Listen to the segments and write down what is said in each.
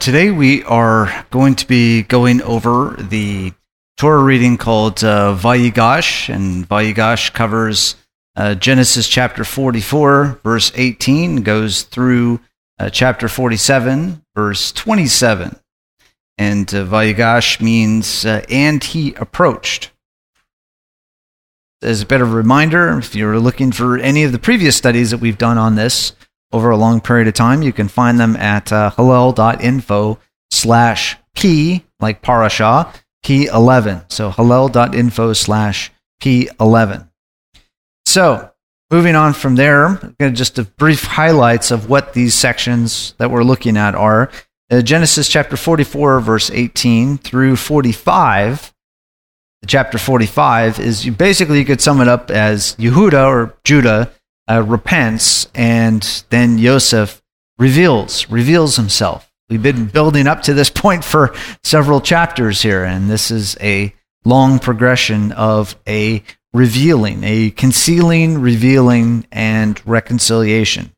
Today we are going to be going over the Torah reading called uh, Vayigash, and Vayigash covers uh, Genesis chapter 44, verse 18, goes through uh, chapter 47, verse 27. And uh, Vayigash means, uh, and he approached. As a bit of a reminder, if you're looking for any of the previous studies that we've done on this, over a long period of time. You can find them at uh, hallel.info slash p, like parashah, p11. So hallel.info slash p11. So moving on from there, just a brief highlights of what these sections that we're looking at are. Uh, Genesis chapter 44, verse 18 through 45. Chapter 45 is basically you could sum it up as Yehuda or Judah uh, repents, and then Yosef reveals reveals himself. We've been building up to this point for several chapters here, and this is a long progression of a revealing, a concealing, revealing, and reconciliation.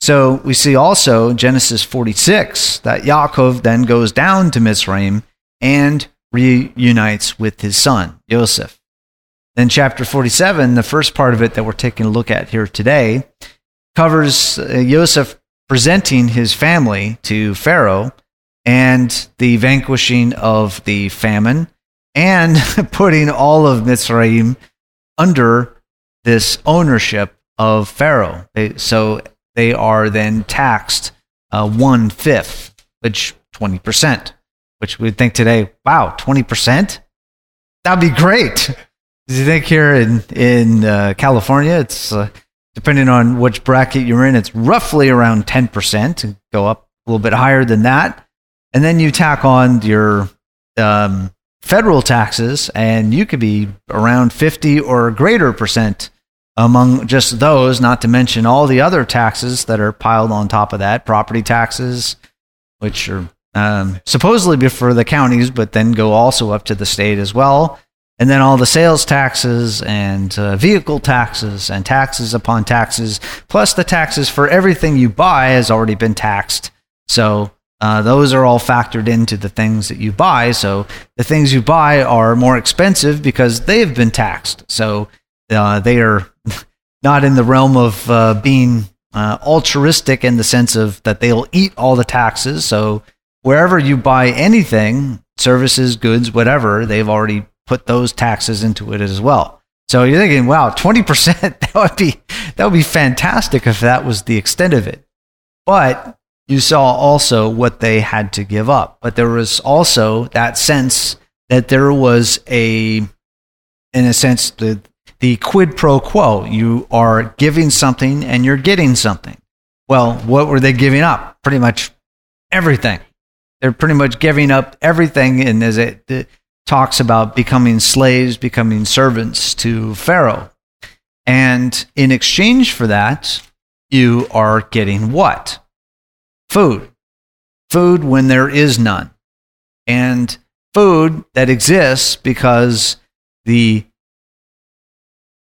So we see also Genesis 46 that Yaakov then goes down to Mizraim and reunites with his son, Joseph. Then, chapter 47, the first part of it that we're taking a look at here today, covers uh, Joseph presenting his family to Pharaoh and the vanquishing of the famine and putting all of Mitzrayim under this ownership of Pharaoh. So they are then taxed uh, one fifth, which 20%, which we'd think today, wow, 20%? That'd be great. Do you think here in in uh, California, it's uh, depending on which bracket you're in, it's roughly around ten percent. And go up a little bit higher than that, and then you tack on your um, federal taxes, and you could be around fifty or greater percent among just those. Not to mention all the other taxes that are piled on top of that, property taxes, which are um, supposedly for the counties, but then go also up to the state as well and then all the sales taxes and uh, vehicle taxes and taxes upon taxes, plus the taxes for everything you buy has already been taxed. So uh, those are all factored into the things that you buy. So the things you buy are more expensive because they have been taxed. So uh, they are not in the realm of uh, being uh, altruistic in the sense of that they'll eat all the taxes. So wherever you buy anything, services, goods, whatever, they've already put those taxes into it as well. So you're thinking, wow, 20%, that would be that would be fantastic if that was the extent of it. But you saw also what they had to give up. But there was also that sense that there was a in a sense the the quid pro quo. You are giving something and you're getting something. Well, what were they giving up? Pretty much everything. They're pretty much giving up everything, and as it talks about becoming slaves, becoming servants to Pharaoh. And in exchange for that, you are getting what? Food. Food when there is none. And food that exists because the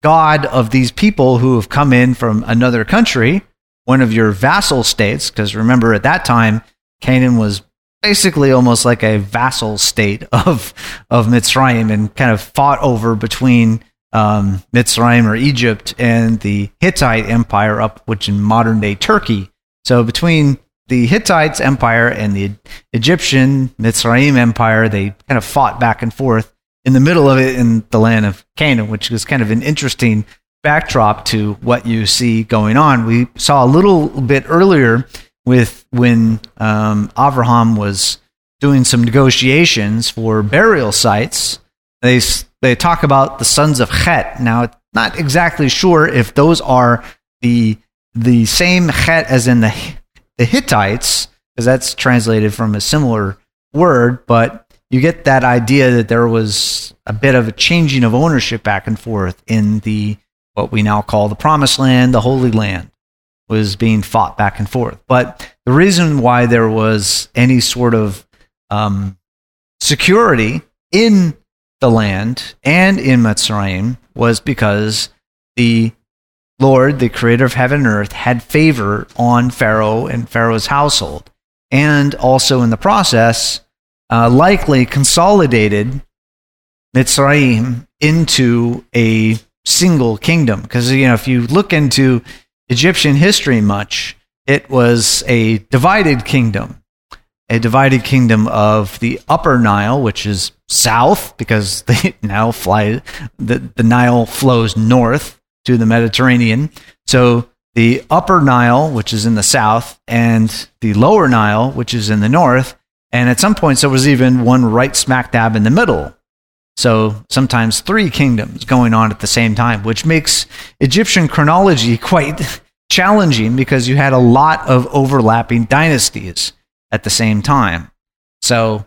God of these people who have come in from another country, one of your vassal states, because remember at that time, Canaan was basically almost like a vassal state of of Mitzrayim and kind of fought over between um, Mitzrayim or Egypt and the Hittite Empire up which in modern day Turkey. So between the Hittites Empire and the Egyptian Mitzrayim Empire, they kind of fought back and forth in the middle of it in the land of Canaan, which was kind of an interesting backdrop to what you see going on. We saw a little bit earlier with when um, Avraham was doing some negotiations for burial sites. They they talk about the sons of Chet. Now, not exactly sure if those are the the same Chet as in the the Hittites, because that's translated from a similar word, but you get that idea that there was a bit of a changing of ownership back and forth in the what we now call the promised land, the holy land was being fought back and forth. But the reason why there was any sort of um, security in the land and in Mitzrayim was because the Lord, the creator of heaven and earth, had favor on Pharaoh and Pharaoh's household. And also in the process, uh, likely consolidated Mitzrayim into a single kingdom. Because, you know, if you look into Egyptian history much, it was a divided kingdom. A divided kingdom of the upper Nile, which is south, because the Nile fly, the, the Nile flows north to the Mediterranean. So the upper Nile, which is in the south, and the lower Nile, which is in the north. And at some points, there was even one right smack dab in the middle. So sometimes three kingdoms going on at the same time, which makes Egyptian chronology quite challenging because you had a lot of overlapping dynasties at the same time. So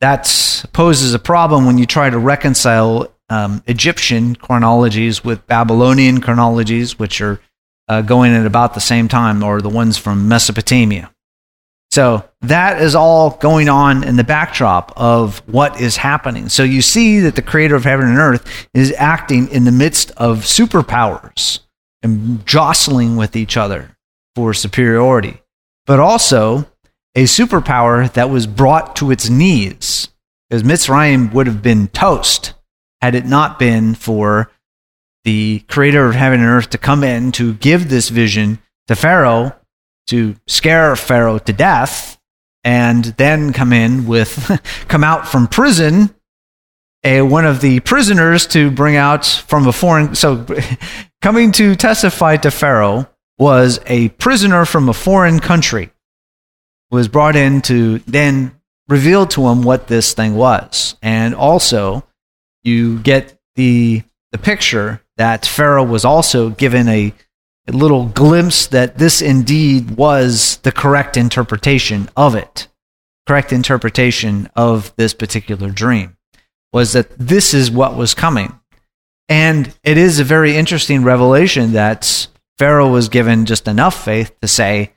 that poses a problem when you try to reconcile um, Egyptian chronologies with Babylonian chronologies, which are uh, going at about the same time, or the ones from Mesopotamia. So that is all going on in the backdrop of what is happening. So you see that the creator of heaven and earth is acting in the midst of superpowers and jostling with each other for superiority, but also a superpower that was brought to its knees. Because Mitzrayim would have been toast had it not been for the creator of heaven and earth to come in to give this vision to Pharaoh to scare Pharaoh to death and then come in with come out from prison a one of the prisoners to bring out from a foreign so coming to testify to Pharaoh was a prisoner from a foreign country was brought in to then reveal to him what this thing was. And also you get the the picture that Pharaoh was also given a little glimpse that this indeed was the correct interpretation of it. Correct interpretation of this particular dream was that this is what was coming. And it is a very interesting revelation that Pharaoh was given just enough faith to say,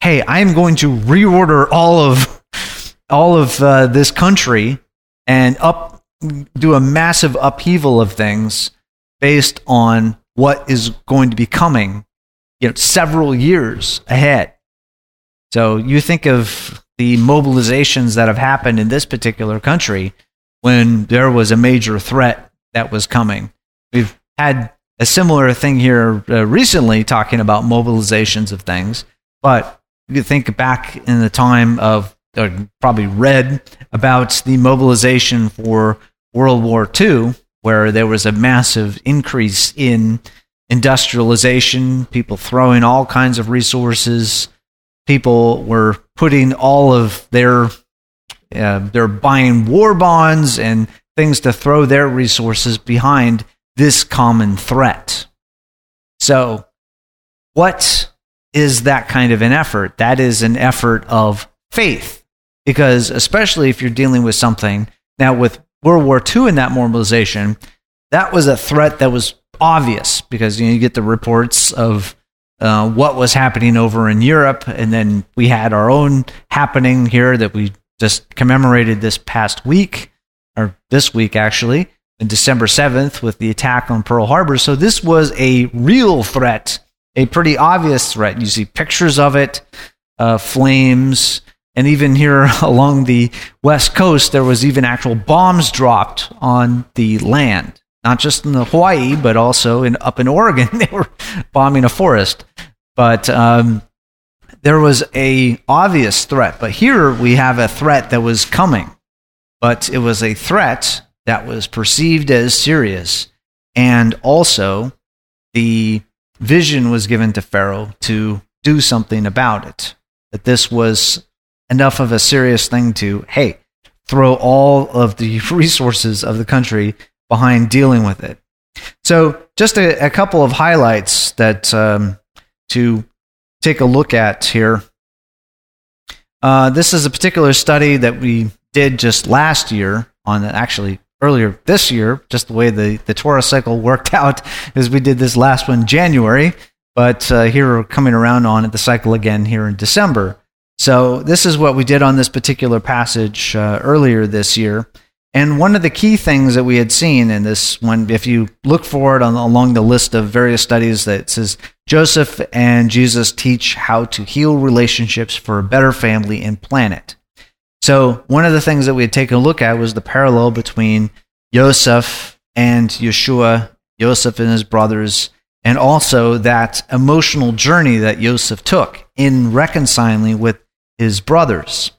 "Hey, I am going to reorder all of all of uh, this country and up do a massive upheaval of things based on what is going to be coming you know, several years ahead. So you think of the mobilizations that have happened in this particular country when there was a major threat that was coming. We've had a similar thing here uh, recently talking about mobilizations of things, but you think back in the time of, or probably read about the mobilization for World War II, where there was a massive increase in industrialization, people throwing all kinds of resources. People were putting all of their, uh, they're buying war bonds and things to throw their resources behind this common threat. So, what is that kind of an effort? That is an effort of faith. Because, especially if you're dealing with something, now with World War II and that mobilization, that was a threat that was obvious because you, know, you get the reports of uh, what was happening over in Europe, and then we had our own happening here that we just commemorated this past week, or this week actually, in December 7th with the attack on Pearl Harbor. So this was a real threat, a pretty obvious threat. You see pictures of it, uh, flames, and even here along the west coast, there was even actual bombs dropped on the land not just in Hawaii, but also in up in Oregon. they were bombing a forest, but um, there was a obvious threat. But here we have a threat that was coming, but it was a threat that was perceived as serious, and also the vision was given to Pharaoh to do something about it. That this was enough of a serious thing to hey throw all of the resources of the country behind dealing with it. So, just a, a couple of highlights that um, to take a look at here Uh, this is a particular study that we did just last year on actually earlier this year, just the way the, the Torah cycle worked out is we did this last one January, but uh, here we're coming around on the cycle again here in December. So this is what we did on this particular passage uh, earlier this year. And one of the key things that we had seen in this one, if you look forward on, along the list of various studies that says Joseph and Jesus teach how to heal relationships for a better family and planet. So one of the things that we had taken a look at was the parallel between Joseph and Yeshua, Joseph and his brothers, and also that emotional journey that Joseph took in reconciling with his brothers.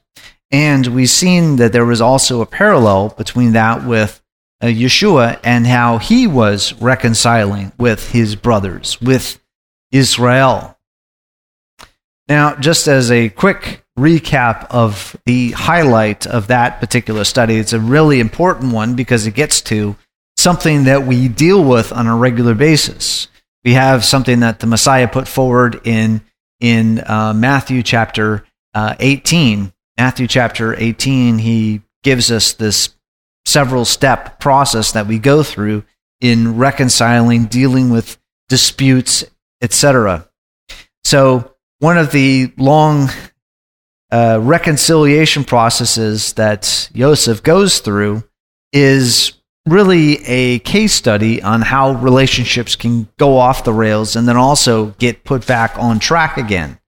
And we've seen that there was also a parallel between that with uh, Yeshua and how he was reconciling with his brothers, with Israel. Now, just as a quick recap of the highlight of that particular study, it's a really important one because it gets to something that we deal with on a regular basis. We have something that the Messiah put forward in, in uh, Matthew chapter uh, 18 Matthew chapter 18, he gives us this several step process that we go through in reconciling, dealing with disputes, etc. So, one of the long uh, reconciliation processes that Joseph goes through is really a case study on how relationships can go off the rails and then also get put back on track again.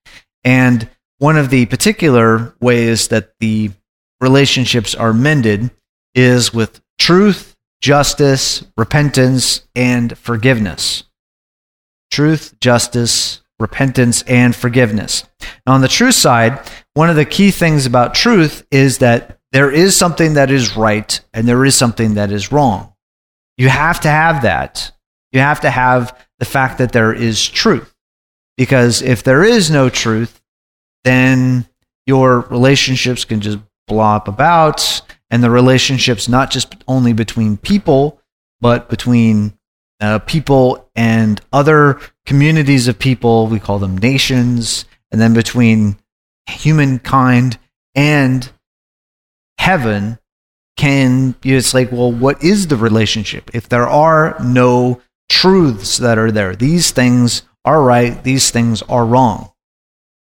And one of the particular ways that the relationships are mended is with truth, justice, repentance, and forgiveness. Truth, justice, repentance, and forgiveness. Now, on the truth side, one of the key things about truth is that there is something that is right and there is something that is wrong. You have to have that. You have to have the fact that there is truth. Because if there is no truth, then your relationships can just blop about and the relationships not just only between people but between uh, people and other communities of people we call them nations and then between humankind and heaven can it's like well what is the relationship? If there are no truths that are there these things are right these things are wrong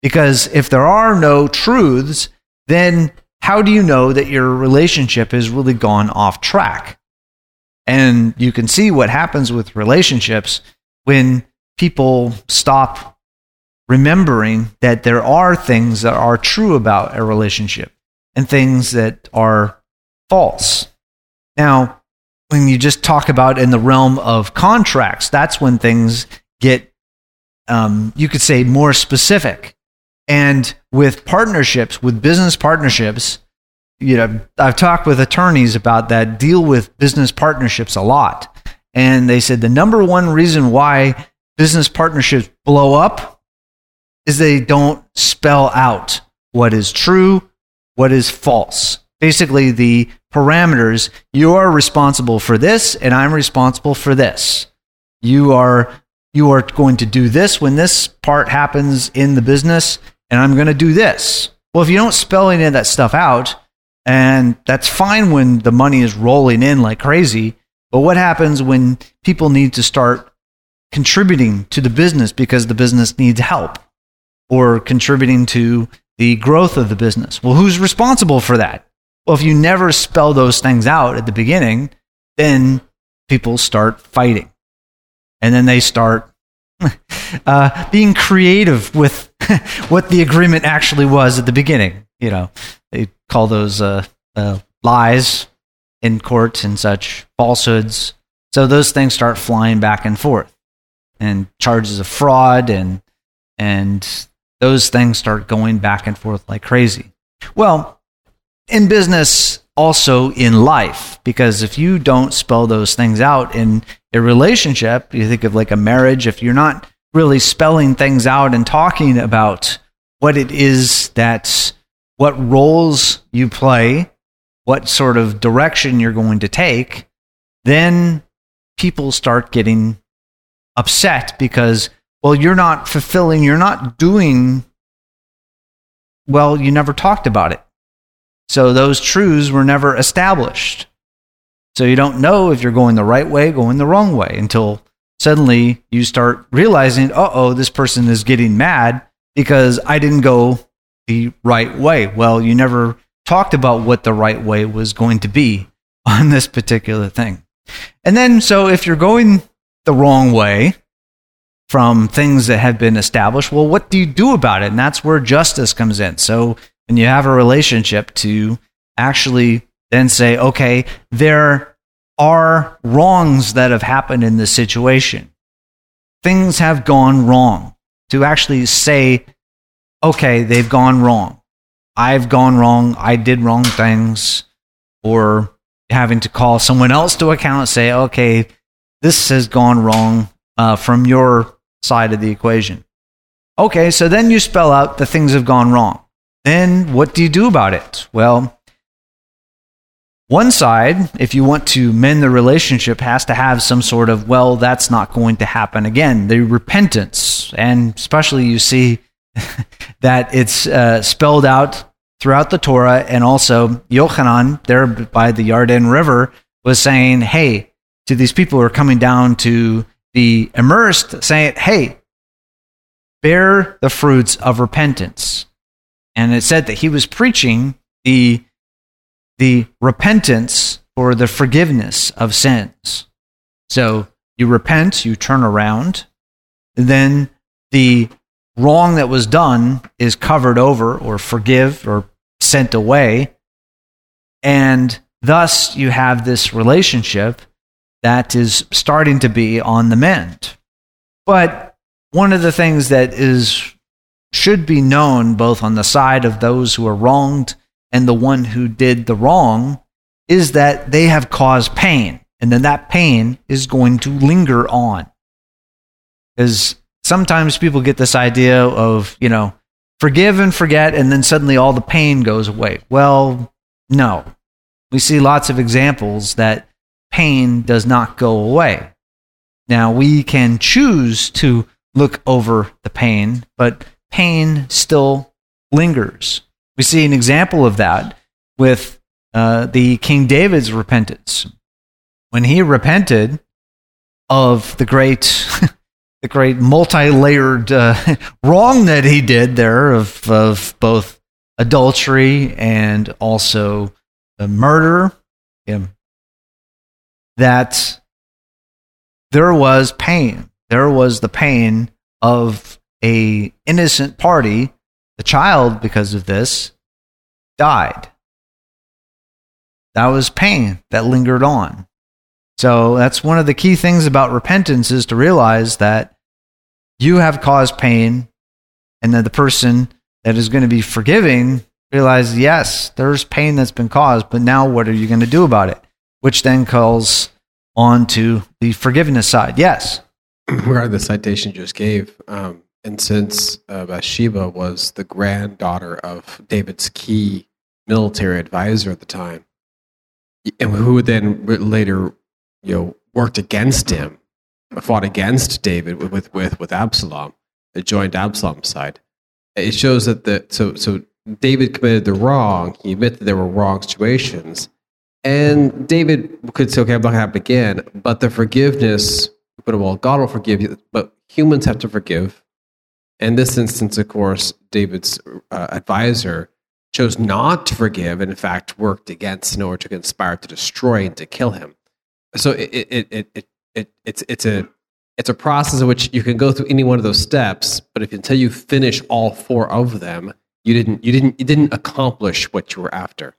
because if there are no truths, then how do you know that your relationship has really gone off track? And you can see what happens with relationships when people stop remembering that there are things that are true about a relationship and things that are false. Now, when you just talk about in the realm of contracts, that's when things get, um, you could say, more specific. And with partnerships, with business partnerships, you know, I've talked with attorneys about that, deal with business partnerships a lot. And they said the number one reason why business partnerships blow up is they don't spell out what is true, what is false. Basically, the parameters you are responsible for this, and I'm responsible for this. You are you are going to do this when this part happens in the business and I'm going to do this. Well, if you don't spell any of that stuff out, and that's fine when the money is rolling in like crazy, but what happens when people need to start contributing to the business because the business needs help or contributing to the growth of the business? Well, who's responsible for that? Well, if you never spell those things out at the beginning, then people start fighting. And then they start uh, being creative with what the agreement actually was at the beginning. You know, they call those uh, uh, lies in court and such, falsehoods. So those things start flying back and forth, and charges of fraud and and those things start going back and forth like crazy. Well, in business, also in life, because if you don't spell those things out in a relationship, you think of like a marriage, if you're not really spelling things out and talking about what it is that what roles you play, what sort of direction you're going to take, then people start getting upset because well you're not fulfilling, you're not doing well, you never talked about it. So those truths were never established. So you don't know if you're going the right way, going the wrong way until suddenly you start realizing, uh oh, this person is getting mad because I didn't go the right way. Well, you never talked about what the right way was going to be on this particular thing. And then, so if you're going the wrong way from things that have been established, well, what do you do about it? And that's where justice comes in. So when you have a relationship to actually then say, okay, there are wrongs that have happened in this situation. Things have gone wrong. To actually say, okay, they've gone wrong. I've gone wrong. I did wrong things. Or having to call someone else to account and say, okay, this has gone wrong uh, from your side of the equation. Okay, so then you spell out the things have gone wrong. Then what do you do about it? Well, one side, if you want to mend the relationship, has to have some sort of, well, that's not going to happen again. The repentance. And especially you see that it's uh, spelled out throughout the Torah. And also, Yochanan, there by the Yarden River, was saying, hey, to these people who are coming down to be immersed, saying, hey, bear the fruits of repentance. And it said that he was preaching the, the repentance or the forgiveness of sins. So you repent, you turn around, then the wrong that was done is covered over or forgive or sent away. And thus you have this relationship that is starting to be on the mend. But one of the things that is should be known both on the side of those who are wronged and the one who did the wrong is that they have caused pain and then that pain is going to linger on. Because sometimes people get this idea of, you know, forgive and forget, and then suddenly all the pain goes away. Well, no. We see lots of examples that pain does not go away. Now, we can choose to look over the pain, but pain still lingers. We see an example of that with uh, the King David's repentance. When he repented of the great the great multi-layered uh, wrong that he did there of of both adultery and also murder. That there was pain. There was the pain of a innocent party. The child, because of this, died. That was pain that lingered on. So that's one of the key things about repentance is to realize that you have caused pain and that the person that is going to be forgiving realizes, yes, there's pain that's been caused, but now what are you going to do about it? Which then calls on to the forgiveness side. Yes. Where the citation you just gave, um, and since uh, Bathsheba was the granddaughter of David's key military advisor at the time, and who then later you know, worked against him, fought against David with with with Absalom, joined Absalom's side. It shows that the so so David committed the wrong. He admitted there were wrong situations, and David could say, "Okay, I'm not going to happen again." But the forgiveness, but well, God will forgive you, but humans have to forgive. In this instance, of course, David's uh, advisor chose not to forgive, and in fact worked against in order to conspire to destroy and to kill him so it, it, it, it, it, it's, it's a, it's a process in which you can go through any one of those steps, but if until you finish all four of them, you didn't, you didn't, you didn't accomplish what you were after.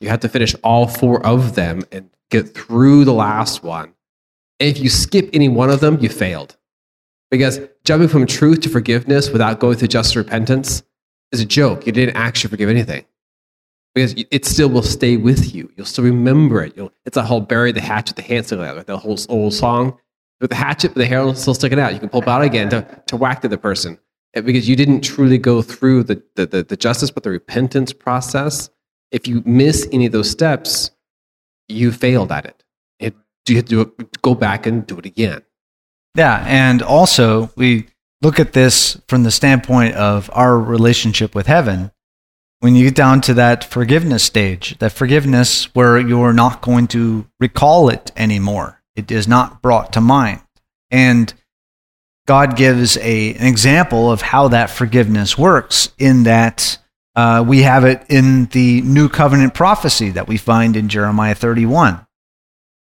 You had to finish all four of them and get through the last one. And if you skip any one of them, you failed. Because jumping from truth to forgiveness without going through just repentance is a joke. You didn't actually forgive anything because it still will stay with you. You'll still remember it. You'll, it's a whole bury the hatchet, the hand sticking out, the whole old song. With the hatchet, but the hair is still sticking out. You can pull it out again to, to whack to the person because you didn't truly go through the, the, the, the justice, but the repentance process. If you miss any of those steps, you failed at it. it you have to go back and do it again. Yeah, and also we look at this from the standpoint of our relationship with heaven when you get down to that forgiveness stage, that forgiveness where you're not going to recall it anymore, it is not brought to mind. And God gives a, an example of how that forgiveness works in that uh, we have it in the new covenant prophecy that we find in Jeremiah 31.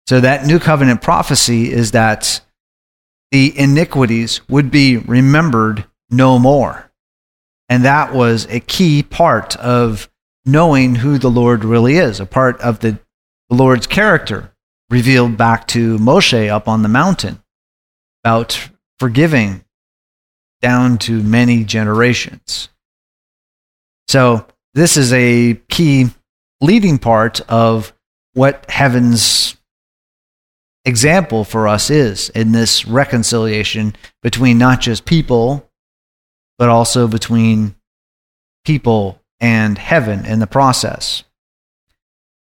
So, that new covenant prophecy is that the iniquities would be remembered no more. And that was a key part of knowing who the Lord really is, a part of the, the Lord's character revealed back to Moshe up on the mountain about forgiving down to many generations. So, this is a key leading part of what heaven's example for us is in this reconciliation between not just people, but also between people and heaven in the process.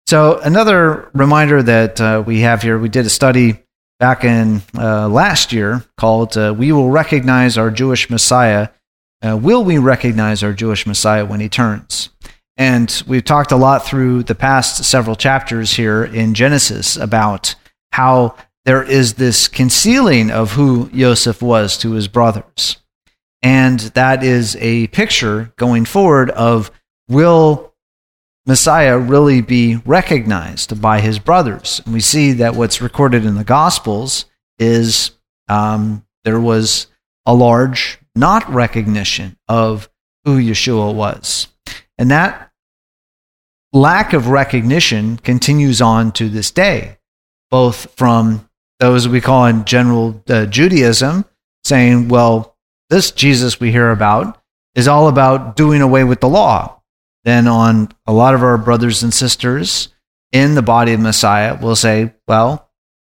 So, another reminder that uh, we have here, we did a study back in uh, last year called uh, We Will Recognize Our Jewish Messiah. Uh, will we recognize our Jewish Messiah when he turns? And we've talked a lot through the past several chapters here in Genesis about how there is this concealing of who Joseph was to his brothers. And that is a picture going forward of will Messiah really be recognized by his brothers? And we see that what's recorded in the Gospels is um, there was a large not recognition of who Yeshua was. And that lack of recognition continues on to this day both from those we call in general uh, Judaism, saying, well, this Jesus we hear about is all about doing away with the law. Then, on a lot of our brothers and sisters in the body of Messiah, will say, well,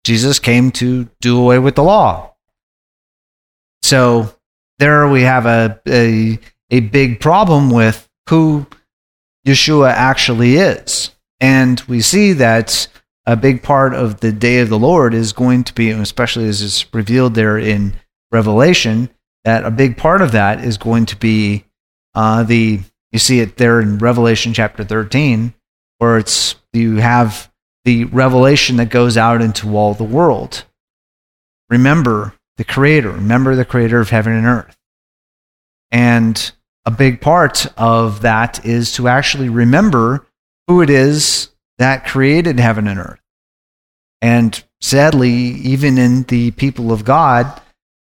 Jesus came to do away with the law. So, there we have a, a, a big problem with who Yeshua actually is. And we see that a big part of the day of the Lord is going to be, especially as it's revealed there in Revelation, that a big part of that is going to be uh, the, you see it there in Revelation chapter 13, where it's, you have the revelation that goes out into all the world. Remember the Creator, remember the Creator of heaven and earth. And a big part of that is to actually remember who it is that created heaven and earth. And sadly, even in the people of God,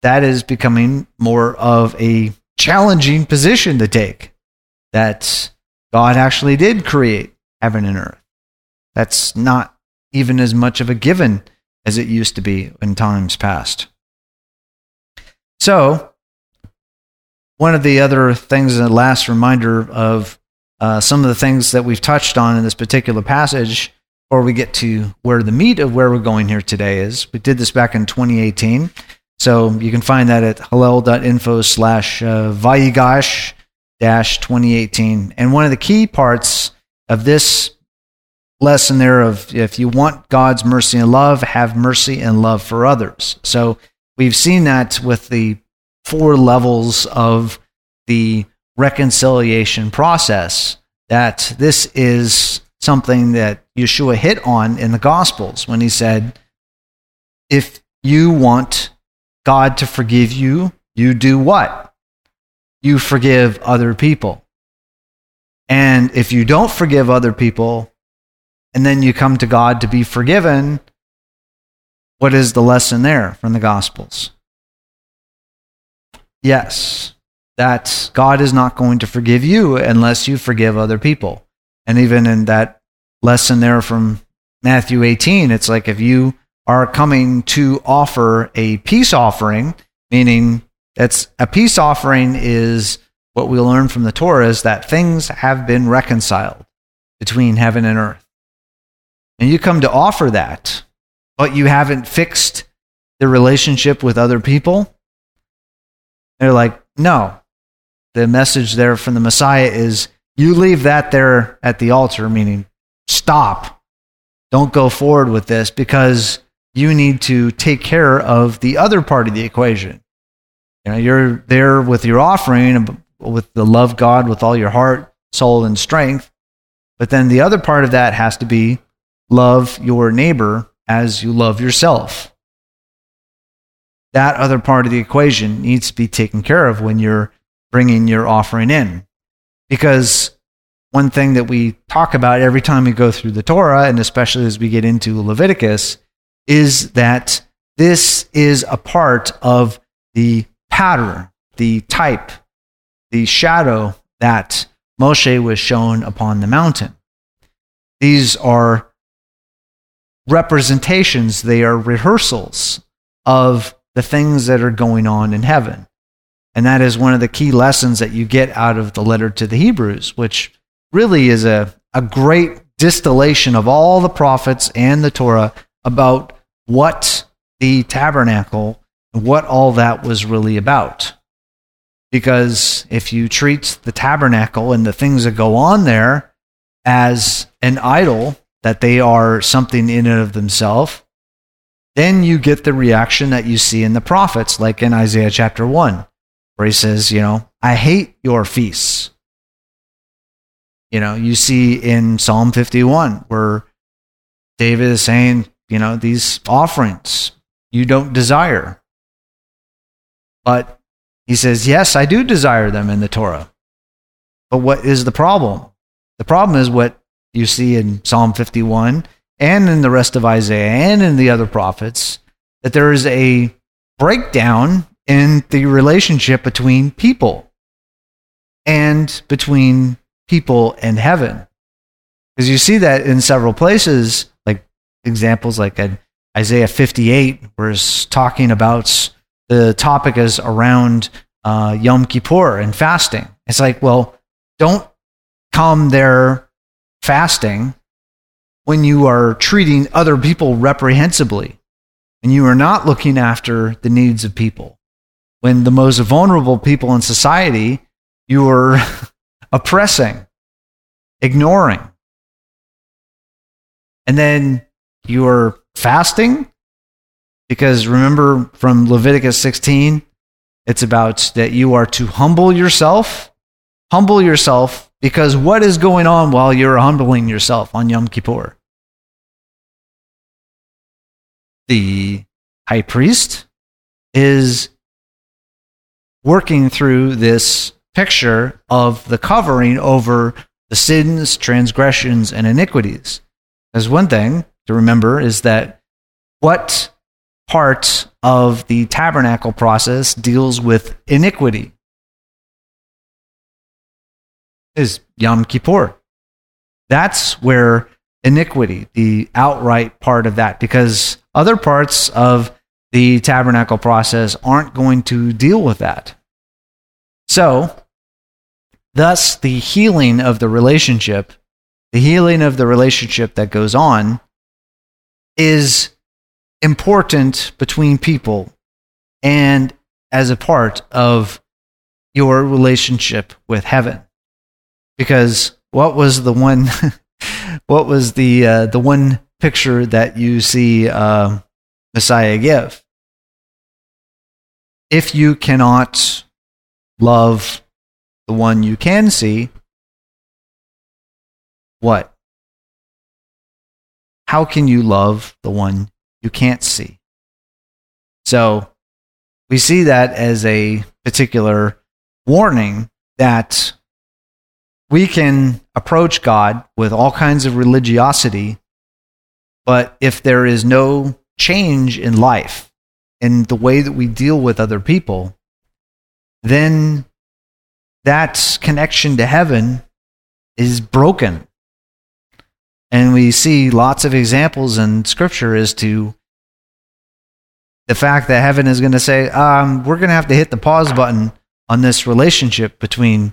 that is becoming more of a challenging position to take. That God actually did create heaven and earth. That's not even as much of a given as it used to be in times past. So, one of the other things, a last reminder of uh, some of the things that we've touched on in this particular passage, or we get to where the meat of where we're going here today is. We did this back in 2018. So you can find that at hallel.info slash uh, vayigash dash 2018. And one of the key parts of this lesson there of if you want God's mercy and love, have mercy and love for others. So we've seen that with the four levels of the reconciliation process, that this is something that Yeshua hit on in the Gospels when he said, If you want God to forgive you, you do what? You forgive other people. And if you don't forgive other people, and then you come to God to be forgiven, what is the lesson there from the Gospels? Yes, that God is not going to forgive you unless you forgive other people. And even in that lesson there from Matthew 18, it's like if you are coming to offer a peace offering, meaning that's a peace offering is what we learn from the Torah is that things have been reconciled between heaven and earth. And you come to offer that, but you haven't fixed the relationship with other people. They're like, no, the message there from the Messiah is you leave that there at the altar, meaning stop. Don't go forward with this because you need to take care of the other part of the equation. You know, you're there with your offering with the love God with all your heart, soul, and strength. But then the other part of that has to be love your neighbor as you love yourself. That other part of the equation needs to be taken care of when you're bringing your offering in. Because one thing that we talk about every time we go through the Torah, and especially as we get into Leviticus, is that this is a part of the pattern, the type, the shadow that Moshe was shown upon the mountain. These are representations, they are rehearsals of the things that are going on in heaven. And that is one of the key lessons that you get out of the letter to the Hebrews, which really is a, a great distillation of all the prophets and the Torah about what the tabernacle and what all that was really about. Because if you treat the tabernacle and the things that go on there as an idol, that they are something in and of themselves, then you get the reaction that you see in the prophets, like in Isaiah chapter 1, where he says, You know, I hate your feasts. You know, you see in Psalm 51 where David is saying, You know, these offerings you don't desire. But he says, Yes, I do desire them in the Torah. But what is the problem? The problem is what you see in Psalm 51 and in the rest of Isaiah and in the other prophets that there is a breakdown in the relationship between people and between people and heaven. Because you see that in several places, like examples like Isaiah 58, where it's talking about the topic is around uh, Yom Kippur and fasting. It's like, well, don't come there fasting when you are treating other people reprehensibly and you are not looking after the needs of people. When the most vulnerable people in society you are oppressing, ignoring. And then you are fasting because remember from Leviticus 16, it's about that you are to humble yourself. Humble yourself because what is going on while you're humbling yourself on Yom Kippur? The high priest is working through this picture of the covering over the sins, transgressions, and iniquities. As one thing to remember is that what part of the tabernacle process deals with iniquity? is Yom Kippur. That's where iniquity, the outright part of that, because other parts of the tabernacle process aren't going to deal with that. So, thus, the healing of the relationship, the healing of the relationship that goes on, is important between people and as a part of your relationship with heaven because what was the one what was the uh, the one picture that you see uh, Messiah give? If you cannot love the one you can see, what? How can you love the one you can't see? So we see that as a particular warning that we can approach God with all kinds of religiosity, but if there is no change in life, in the way that we deal with other people, then that connection to heaven is broken. And we see lots of examples in Scripture as to the fact that heaven is going to say, um, we're going to have to hit the pause button on this relationship between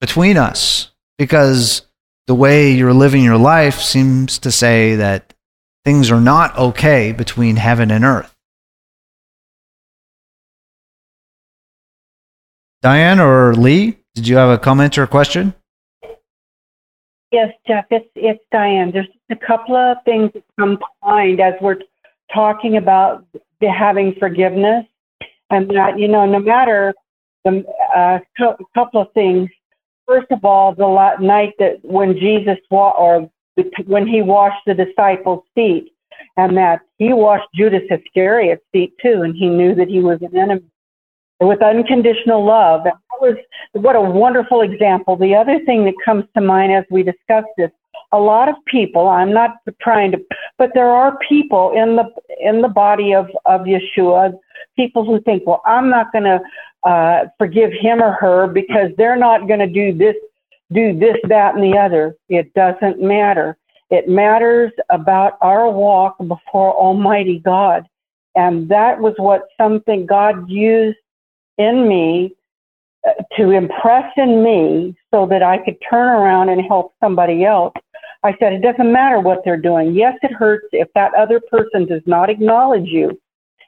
between us because the way you're living your life seems to say that things are not okay between heaven and earth. Diane or Lee, did you have a comment or a question? Yes, Jeff, it's, it's Diane. There's a couple of things that come to mind as we're talking about the having forgiveness, and that, you know, no matter the uh, couple of things, first of all, the night that when Jesus wa- or when he washed the disciples' feet, and that he washed Judas Iscariot's feet too, and he knew that he was an enemy with unconditional love. That was what a wonderful example. The other thing that comes to mind as we discuss this, a lot of people, I'm not trying to, but there are people in the in the body of of Yeshua, people who think, well, I'm not going to uh, forgive him or her because they're not going to do this, do this, that, and the other. It doesn't matter. It matters about our walk before Almighty God. And that was what something God used in me uh, to impress in me so that I could turn around and help somebody else. I said, it doesn't matter what they're doing. Yes, it hurts if that other person does not acknowledge you.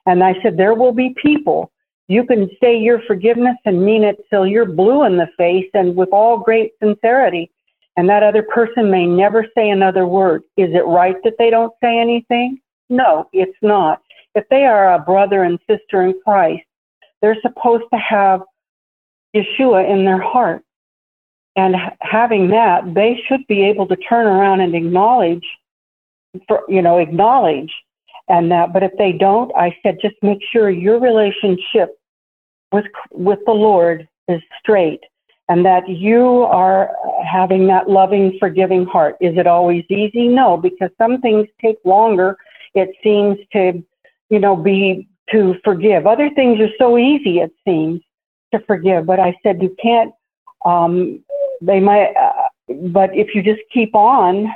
And I said, there will be people. You can say your forgiveness and mean it till you're blue in the face and with all great sincerity and that other person may never say another word. Is it right that they don't say anything? No, it's not. If they are a brother and sister in Christ, they're supposed to have Yeshua in their heart. And having that, they should be able to turn around and acknowledge, for, you know, acknowledge and that. But if they don't, I said, just make sure your relationship with with the Lord is straight and that you are having that loving, forgiving heart. Is it always easy? No, because some things take longer. It seems to, you know, be to forgive. Other things are so easy, it seems, to forgive. But I said, you can't, um, they might, uh, but if you just keep on,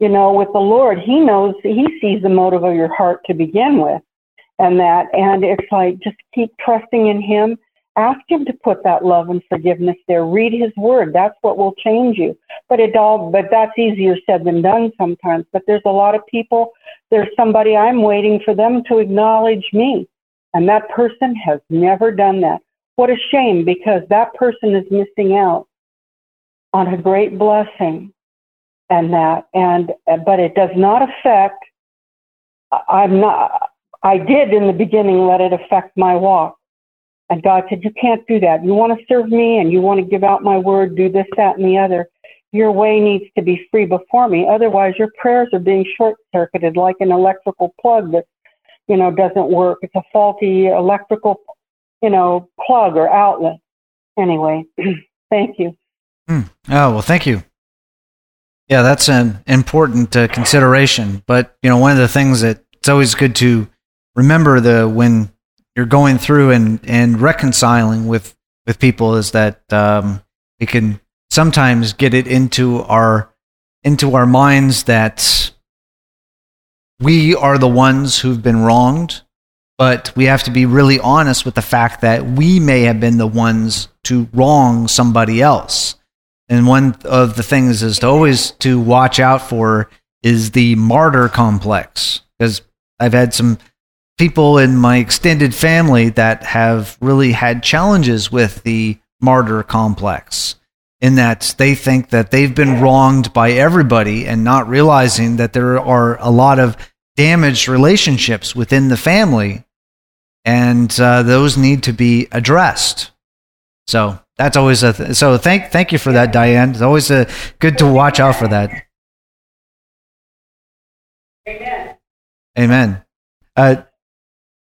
you know, with the Lord, He knows, He sees the motive of your heart to begin with. And that, and it's like, just keep trusting in Him Ask him to put that love and forgiveness there. Read his word. That's what will change you. But it all, but that's easier said than done sometimes. But there's a lot of people, there's somebody I'm waiting for them to acknowledge me. And that person has never done that. What a shame because that person is missing out on a great blessing and that. And, but it does not affect, I'm not, I did in the beginning let it affect my walk and God said, You can't do that. You want to serve me and you want to give out my word, do this, that, and the other. Your way needs to be free before me. Otherwise, your prayers are being short circuited like an electrical plug that, you know, doesn't work. It's a faulty electrical, you know, plug or outlet. Anyway, thank you. Mm. Oh, well, thank you. Yeah, that's an important uh, consideration. But, you know, one of the things that it's always good to remember the when you're going through and and reconciling with with people is that um, it can sometimes get it into our into our minds that we are the ones who've been wronged, but we have to be really honest with the fact that we may have been the ones to wrong somebody else. And one of the things is to always to watch out for is the martyr complex because I've had some people in my extended family that have really had challenges with the martyr complex in that they think that they've been wronged by everybody and not realizing that there are a lot of damaged relationships within the family. And uh, those need to be addressed. So that's always a th- so thank thank you for that diane. It's always a good to watch out for that. Amen. Amen. Uh,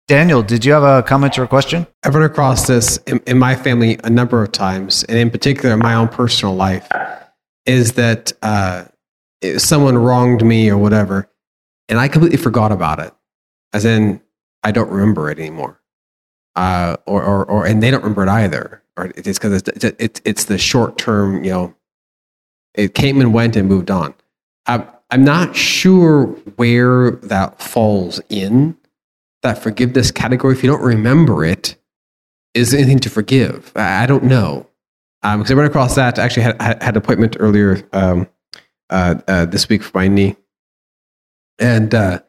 Daniel, did you have a comment or a question? I've run across this in, in, my family a number of times, and in particular in my own personal life, is that uh, someone wronged me or whatever, and I completely forgot about it. As in, I don't remember it anymore, uh, or, or, or, and they don't remember it either. Or it's because it's, it's, it's the short term, you know, it came and went and moved on. I'm, I'm not sure where that falls in that forgiveness category, if you don't remember it, is anything to forgive? I don't know. Because um, I ran across that. I actually had, had an appointment earlier um, uh, uh, this week for my knee. And uh,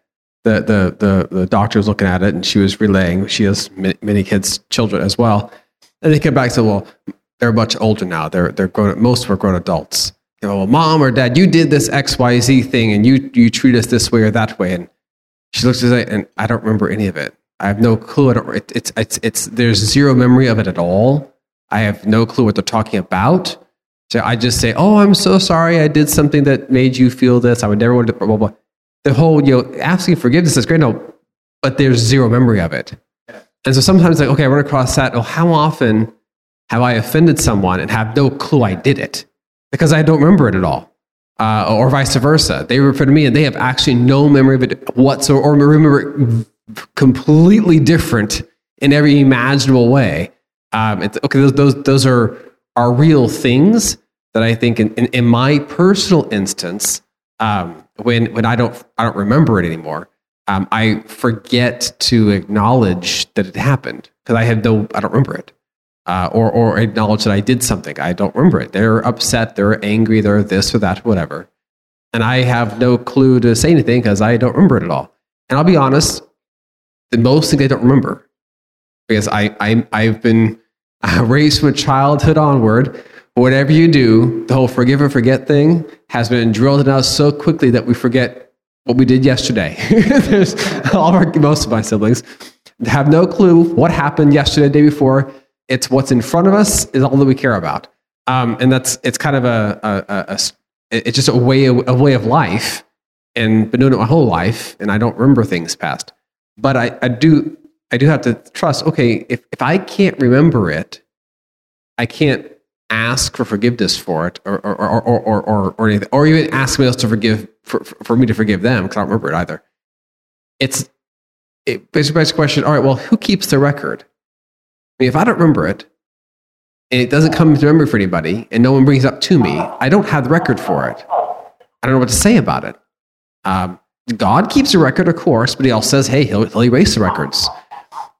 the, the, the, the doctor was looking at it and she was relaying. She has many, many kids, children as well. And they came back and said, well, they're much older now. They're, they're grown, most were grown adults. You know, well, mom or dad, you did this X, Y, Z thing and you, you treat us this way or that way. And she looks at it and I don't remember any of it. I have no clue. I don't, it, it's, it's, it's, there's zero memory of it at all. I have no clue what they're talking about. So I just say, "Oh, I'm so sorry. I did something that made you feel this. I would never want to." Blah blah. blah. The whole you know asking forgiveness is great, no, but there's zero memory of it. And so sometimes like, okay, I run across that. Oh, how often have I offended someone and have no clue I did it because I don't remember it at all, uh, or vice versa. They refer to me and they have actually no memory of it whatsoever, or remember completely different in every imaginable way. Um, okay, those, those those are are real things that I think in, in, in my personal instance, um, when when I don't I don't remember it anymore, um, I forget to acknowledge that it happened because I have no I don't remember it, uh, or or acknowledge that I did something. I don't remember it. They're upset. They're angry. They're this or that, whatever, and I have no clue to say anything because I don't remember it at all. And I'll be honest, the most things I don't remember because I, I I've been raised from childhood onward whatever you do, the whole forgive and forget thing has been drilled in us so quickly that we forget what we did yesterday. There's all of our, most of my siblings have no clue what happened yesterday, the day before. It's what's in front of us is all that we care about. Um, and that's, it's kind of a, a, a, a it's just a way, of, a way of life and been doing it my whole life. And I don't remember things past, but I, I do, I do have to trust, okay, if, if I can't remember it, I can't ask for forgiveness for it or, or, or, or, or, or, anything, or even ask somebody else to forgive, for, for me to forgive them, because I don't remember it either. It's it basically begs the question all right, well, who keeps the record? I mean, if I don't remember it, and it doesn't come to memory for anybody, and no one brings it up to me, I don't have the record for it. I don't know what to say about it. Um, God keeps a record, of course, but he also says, hey, he'll, he'll erase the records.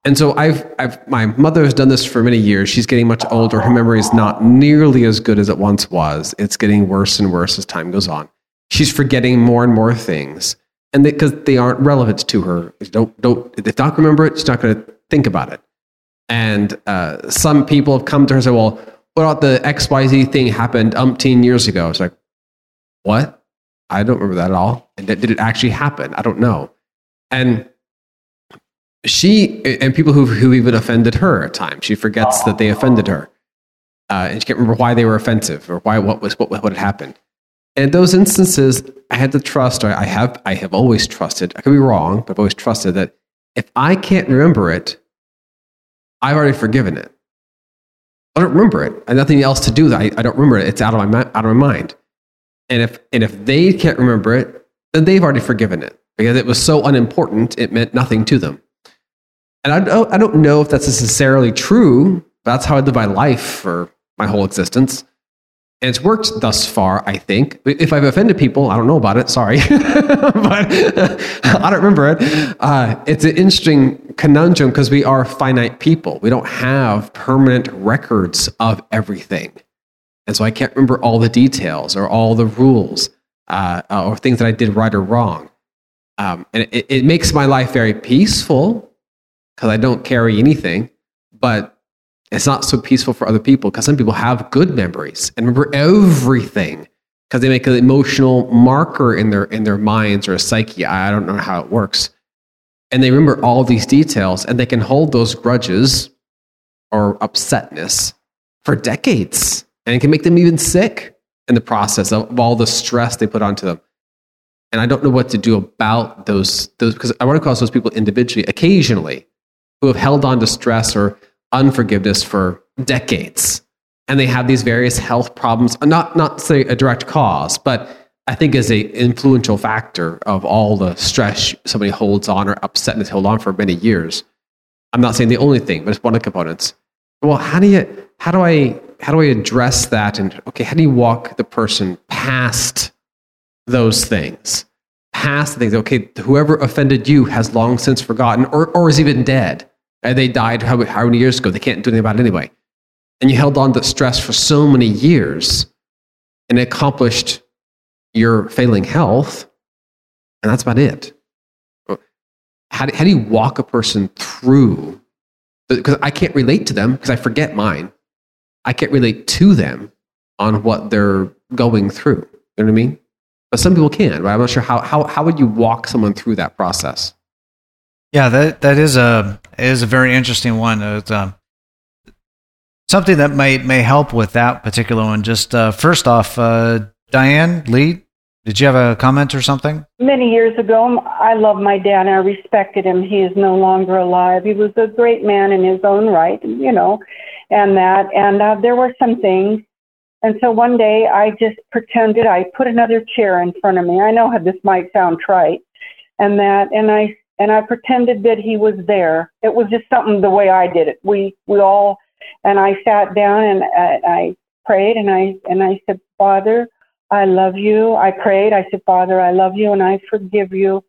And so I've, I've, my mother has done this for many years. She's getting much older. Her memory is not nearly as good as it once was. It's getting worse and worse as time goes on. She's forgetting more and more things, and because they, they, aren't relevant to her. Don't, don't. If not remember it, she's not going to think about it. And uh, some people have come to her and said, "Well, what about the X Y Z thing happened umpteen years ago?" It's like, what? I don't remember that at all. And did it actually happen? I don't know. And she and people who who even offended her at times. She forgets that they offended her, uh, and she can't remember why they were offensive or why what was what what had happened. And in those instances, I had to trust. Or I have I have always trusted. I could be wrong, but I've always trusted that if I can't remember it, I've already forgiven it. I don't remember it. I have nothing else to do. I, I don't remember it. It's out of my out of my mind. And if and if they can't remember it, then they've already forgiven it because it was so unimportant. It meant nothing to them. And I don't, I don't know if that's necessarily true. That's how I live my life for my whole existence. And it's worked thus far, I think. If I've offended people, I don't know about it. Sorry. but I don't remember it. Uh, it's an interesting conundrum because we are finite people. We don't have permanent records of everything. And so I can't remember all the details or all the rules uh, or things that I did right or wrong. Um, and it, it makes my life very peaceful because I don't carry anything. But it's not so peaceful for other people because some people have good memories and remember everything because they make an emotional marker in their in their minds or a psyche. I don't know how it works. And they remember all these details and they can hold those grudges or upsetness for decades. And it can make them even sick in the process of, of all the stress they put onto them. And I don't know what to do about those those because I run across those people individually occasionally who have held on to stress or unforgiveness for decades. And they have these various health problems, not, not say a direct cause, but I think is a influential factor of all the stress somebody holds on or upsetness held on for many years. I'm not saying the only thing, but it's one of the components. Well, how do you how do I how do I address that and okay, how do you walk the person past those things? Past the things, okay, whoever offended you has long since forgotten or, or is even dead. They died how, how many years ago? They can't do anything about it anyway. And you held on to stress for so many years and accomplished your failing health, and that's about it. How do, how do you walk a person through? Because I can't relate to them because I forget mine. I can't relate to them on what they're going through. You know what I mean? But some people can, but I'm not sure how, how, how would you walk someone through that process? Yeah, that that is a is a very interesting one. It's, Um, something that might may help with that particular one. Just uh, first off, uh, Diane Lee, did you have a comment or something? Many years ago, I loved my dad and I respected him. He is no longer alive. He was a great man in his own right, you know, and that. And uh, there were some things. And so one day I just pretended I put another chair in front of me. I know how this might sound trite, and that, and I and I pretended that he was there. It was just something the way I did it. We we all and I sat down and uh, I prayed and I and I said, Father, I love you. I prayed. I said, Father, I love you and I forgive you,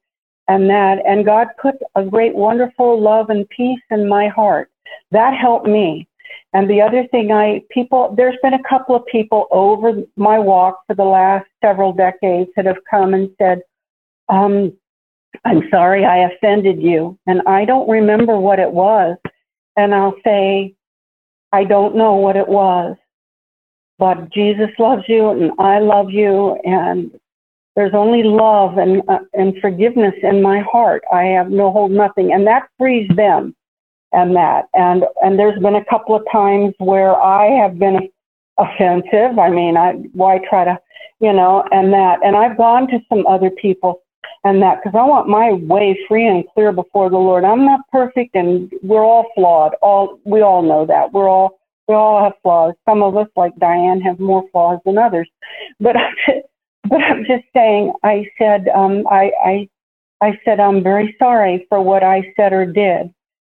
and that and God put a great, wonderful love and peace in my heart. That helped me. And the other thing I people there's been a couple of people over my walk for the last several decades that have come and said, um, I'm sorry I offended you. And I don't remember what it was. And I'll say, I don't know what it was. But Jesus loves you and I love you. And there's only love and, uh, and forgiveness in my heart. I have no hold nothing. And that frees them and that. And, and there's been a couple of times where I have been offensive. I mean, I, why try to, you know, and that. And I've gone to some other people and that because I want my way free and clear before the Lord. I'm not perfect, and we're all flawed. All we all know that we're all we all have flaws. Some of us, like Diane, have more flaws than others. But I'm just, but I'm just saying. I said um, I I I said I'm very sorry for what I said or did.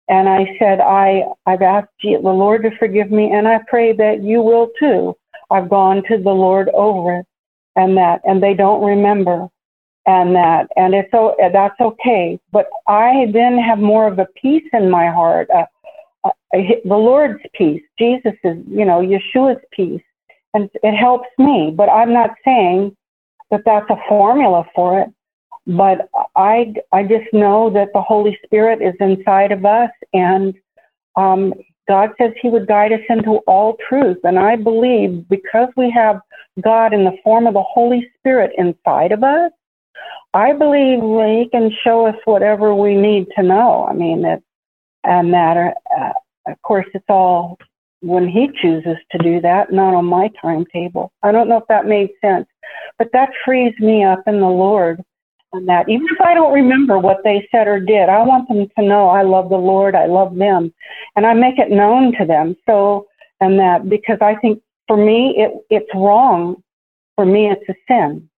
And I said, I, I've asked the Lord to forgive me, and I pray that you will too. I've gone to the Lord over it and that, and they don't remember and that, and it's so that's okay. But I then have more of a peace in my heart, uh, uh, the Lord's peace, Jesus's, you know, Yeshua's peace, and it helps me. But I'm not saying that that's a formula for it. But I, I just know that the Holy Spirit is inside of us, and um, God says He would guide us into all truth. And I believe because we have God in the form of the Holy Spirit inside of us, I believe He can show us whatever we need to know. I mean, that and that, uh, of course, it's all when He chooses to do that, not on my timetable. I don't know if that made sense, but that frees me up in the Lord. And that, even if I don't remember what they said or did, I want them to know I love the Lord, I love them, and I make it known to them. So, and that because I think for me it it's wrong. For me, it's a sin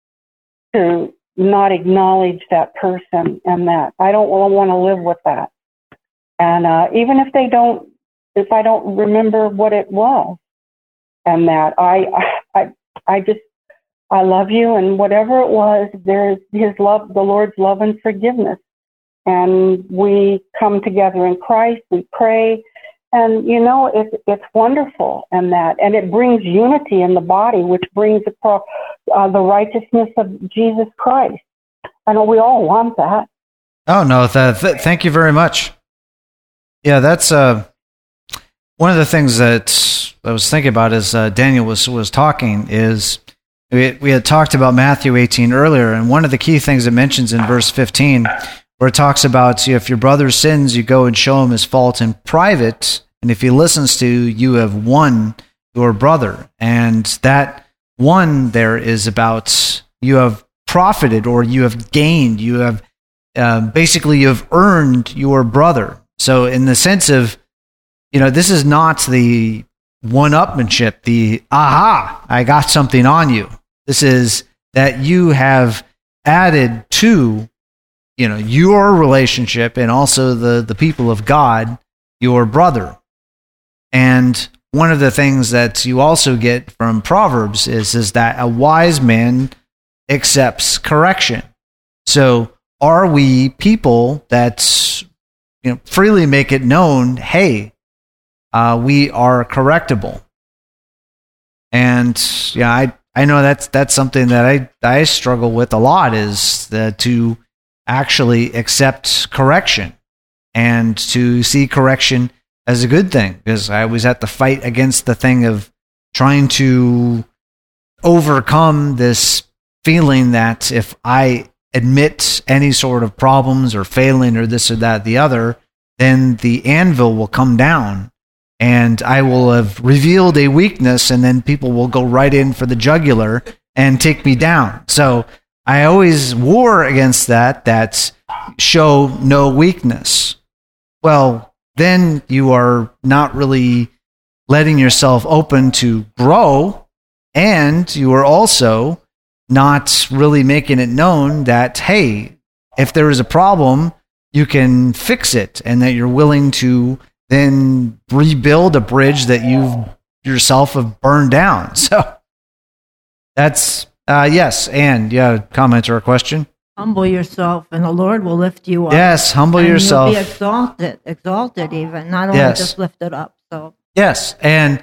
to not acknowledge that person and that. I don't want to live with that. And uh, even if they don't, if I don't remember what it was, and that I, I, I just, I love you, and whatever it was, there's His love, the Lord's love and forgiveness, and we come together in Christ. We pray, and you know, it's it's wonderful, and that, and it brings unity in the body, which brings across uh, the righteousness of Jesus Christ. Know we all want that. Oh no! Th- th- thank you very much. Yeah, that's uh, one of the things that I was thinking about as uh, Daniel was was talking is we we had talked about Matthew 18 earlier, and one of the key things it mentions in verse 15, where it talks about you know, if your brother sins, you go and show him his fault in private, and if he listens to you, have won your brother, and that one there is about you have profited or you have gained, you have uh, basically you have earned your brother. So in the sense of, you know, this is not the one-upmanship, the aha, I got something on you. This is that you have added to, you know, your relationship and also the the people of God, your brother. And one of the things that you also get from Proverbs is, is that a wise man accepts correction. So are we people that you know freely make it known, hey, uh, we are correctable? And yeah, I I know that's that's something that I I struggle with a lot is the, to actually accept correction and to see correction as a good thing because I was at the fight against the thing of trying to overcome this feeling that if I admit any sort of problems or failing or this or that, the other, then the anvil will come down and I will have revealed a weakness, and then people will go right in for the jugular and take me down. So I always war against that. That's show no weakness. Well, then you are not really letting yourself open to grow, and you are also not really making it known that hey, if there is a problem, you can fix it, and that you're willing to then rebuild a bridge that you yourself have burned down. So that's uh, yes. And yeah, comment or a question? Humble yourself, and the Lord will lift you up. Yes, humble and yourself. You'll be exalted, exalted even, not only Yes. just lifted up. So Yes, and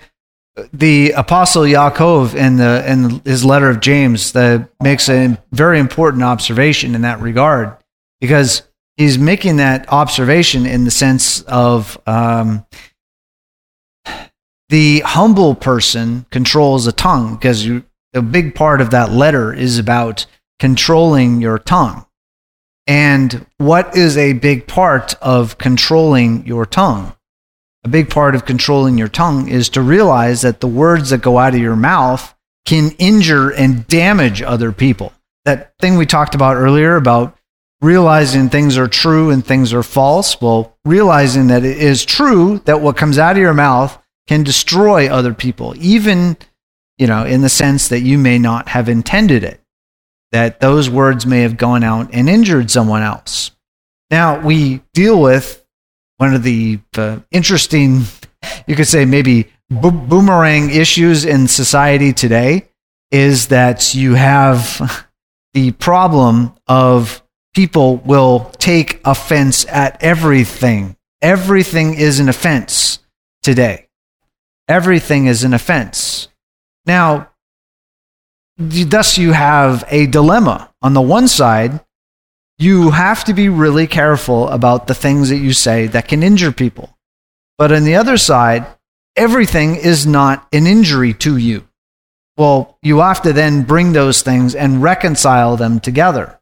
the apostle Yaakov in the in his letter of James that makes a very important observation in that regard because he's making that observation in the sense of um, the humble person controls a tongue because you a big part of that letter is about controlling your tongue. And what is a big part of controlling your tongue? a big part of controlling your tongue is to realize that the words that go out of your mouth can injure and damage other people. That thing we talked about earlier about realizing things are true and things are false. Well, realizing that it is true that what comes out of your mouth can destroy other people, even, you know, in the sense that you may not have intended it, that those words may have gone out and injured someone else. Now, we deal with one of the uh, interesting, you could say maybe bo- boomerang issues in society today is that you have the problem of people will take offense at everything. Everything is an offense today. Everything is an offense. Now, thus you have a dilemma. On the one side, you have to be really careful about the things that you say that can injure people. But on the other side, everything is not an injury to you. Well, you have to then bring those things and reconcile them together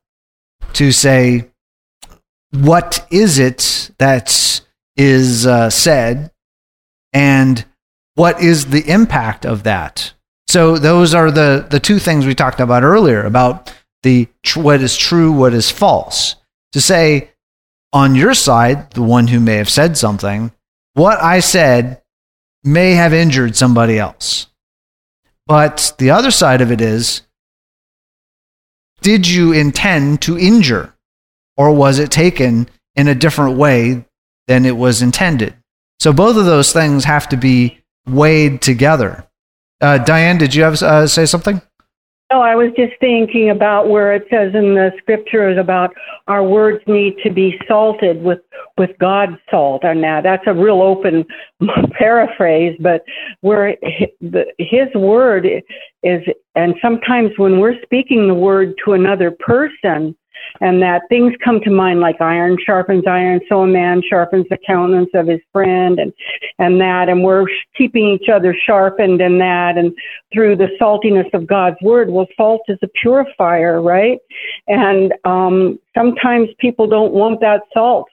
to say, what is it that is uh, said and what is the impact of that? So those are the, the two things we talked about earlier about the what is true, what is false. To say on your side, the one who may have said something, what I said may have injured somebody else. But the other side of it is, did you intend to injure? Or was it taken in a different way than it was intended? So both of those things have to be weighed together. Uh, Diane, did you have uh, say something? No, I was just thinking about where it says in the scriptures about our words need to be salted with with God's salt, and that that's a real open paraphrase, but where His word is, and sometimes when we're speaking the word to another person, and that things come to mind like iron sharpens iron, so a man sharpens the countenance of his friend, and and that, and we're keeping each other sharpened in that, and through the saltiness of God's word. Well, salt is a purifier, right? And um, sometimes people don't want that salt.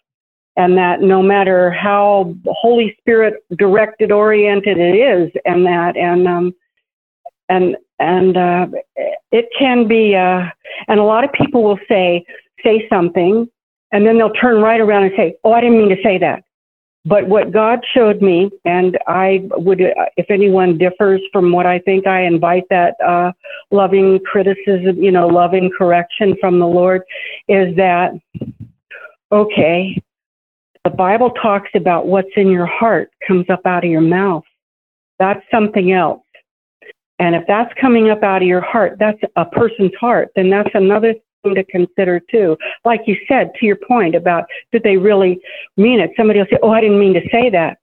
And that no matter how Holy Spirit directed, oriented it is, and that, and um, and and uh, it can be, uh, and a lot of people will say say something, and then they'll turn right around and say, "Oh, I didn't mean to say that." But what God showed me, and I would, uh, if anyone differs from what I think, I invite that uh, loving criticism, you know, loving correction from the Lord, is that okay? The Bible talks about what's in your heart comes up out of your mouth. That's something else. And if that's coming up out of your heart, that's a person's heart, then that's another thing to consider too. Like you said, to your point about did they really mean it? Somebody will say, Oh, I didn't mean to say that.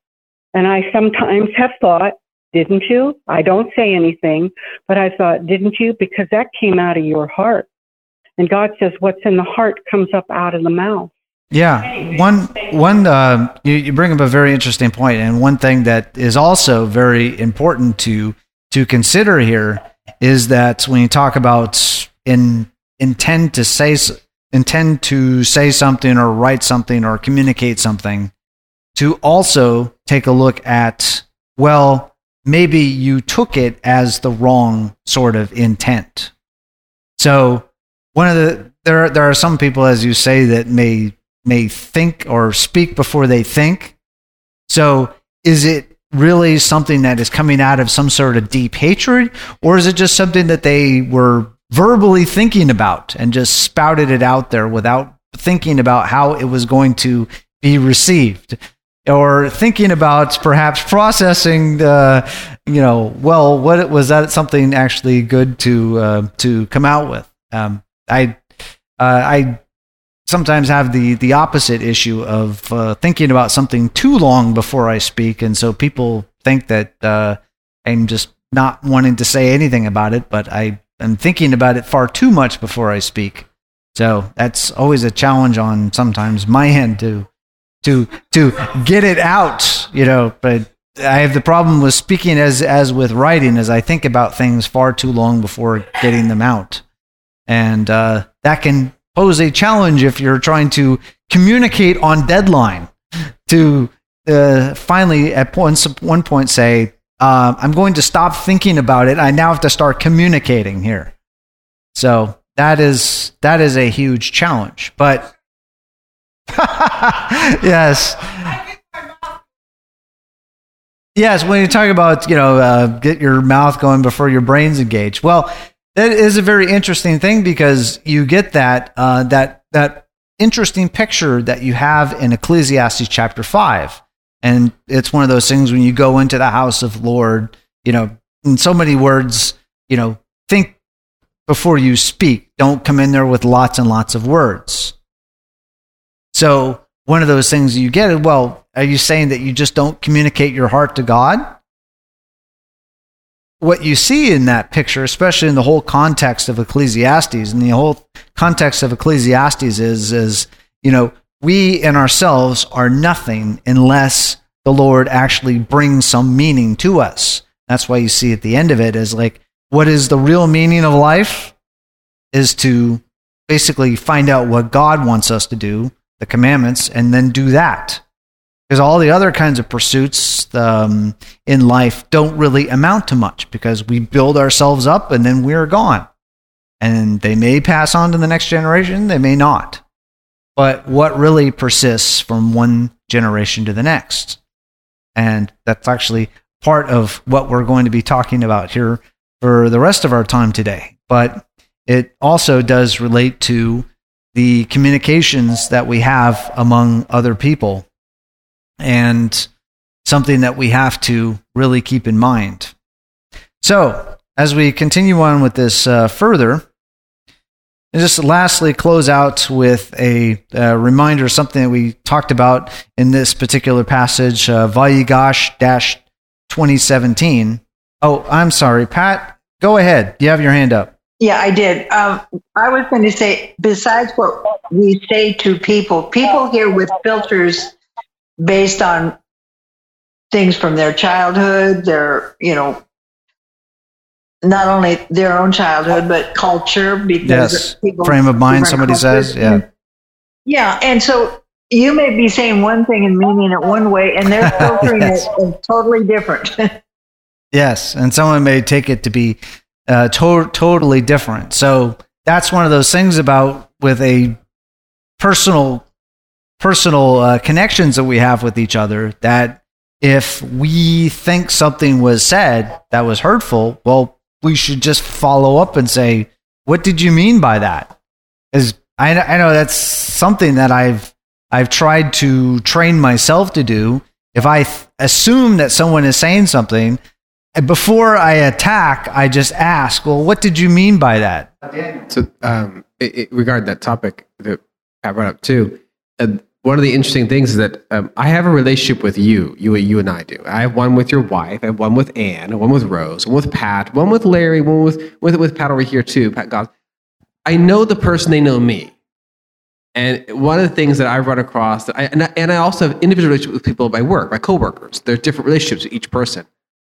And I sometimes have thought, didn't you? I don't say anything, but I thought, didn't you? Because that came out of your heart. And God says, what's in the heart comes up out of the mouth. Yeah, one one uh, you, you bring up a very interesting point, and one thing that is also very important to to consider here is that when you talk about in intend to say intend to say something or write something or communicate something, to also take a look at well, maybe you took it as the wrong sort of intent. So one of the there there are some people, as you say, that may may think or speak before they think. So is it really something that is coming out of some sort of deep hatred, or is it just something that they were verbally thinking about and just spouted it out there without thinking about how it was going to be received? Or thinking about perhaps processing the, you know, well, what was that something actually good to uh, to come out with? Um, I uh, I sometimes have the the opposite issue of uh, thinking about something too long before I speak, and so people think that uh, I'm just not wanting to say anything about it, but I am thinking about it far too much before I speak. So that's always a challenge on sometimes my end to to to get it out, you know. But I have the problem with speaking as as with writing, as I think about things far too long before getting them out, and uh, that can pose a challenge if you're trying to communicate on deadline to uh, finally at one, one point say, uh, I'm going to stop thinking about it. I now have to start communicating here. So that is that is a huge challenge. But yes, yes. When you talk about you know uh, get your mouth going before your brain's engaged, well, that is a very interesting thing because you get that uh, that that interesting picture that you have in Ecclesiastes chapter five, and it's one of those things when you go into the house of Lord, you know, in so many words, you know, think before you speak. Don't come in there with lots and lots of words. So one of those things you get, well, are you saying that you just don't communicate your heart to God? What you see in that picture, especially in the whole context of Ecclesiastes, and the whole context of Ecclesiastes is, is you know, we in ourselves are nothing unless the Lord actually brings some meaning to us. That's why you see at the end of it is like, what is the real meaning of life? Is to basically find out what God wants us to do, the commandments, and then do that because all the other kinds of pursuits um, in life don't really amount to much because we build ourselves up and then we're gone. And they may pass on to the next generation, they may not. But what really persists from one generation to the next? And that's actually part of what we're going to be talking about here for the rest of our time today. But it also does relate to the communications that we have among other people and something that we have to really keep in mind. So, as we continue on with this uh, further, and just lastly close out with a, a, reminder, something that we talked about in this particular passage, uh, Vayigash 2017. Oh, I'm sorry, Pat, go ahead. You have your hand up. Yeah, I did. Um, I was going to say, besides what we say to people, people here with filters based on things from their childhood, their, you know, not only their own childhood, but culture. Because yes. Frame of mind, somebody cultures. says. Yeah. Yeah. And so you may be saying one thing and meaning it one way, and they're filtering yes. it totally different. yes. And someone may take it to be uh, to- totally different. So that's one of those things about with a personal personal uh, connections that we have with each other that if we think something was said that was hurtful, well, we should just follow up and say, what did you mean by that? Because I, I know that's something that I've I've tried to train myself to do. If I th- assume that someone is saying something, before I attack, I just ask, well, what did you mean by that? So, um, regarding that topic that I brought up too, and one of the interesting things is that um, I have a relationship with you, you, you and I do. I have one with your wife, I have one with Anne, one with Rose, one with Pat, one with Larry, one with with with Pat over here too. Pat God, I know the person, they know me. And one of the things that I've run across, I, and, I, and I also have individual relationships with people at my work, my coworkers. There's different relationships with each person.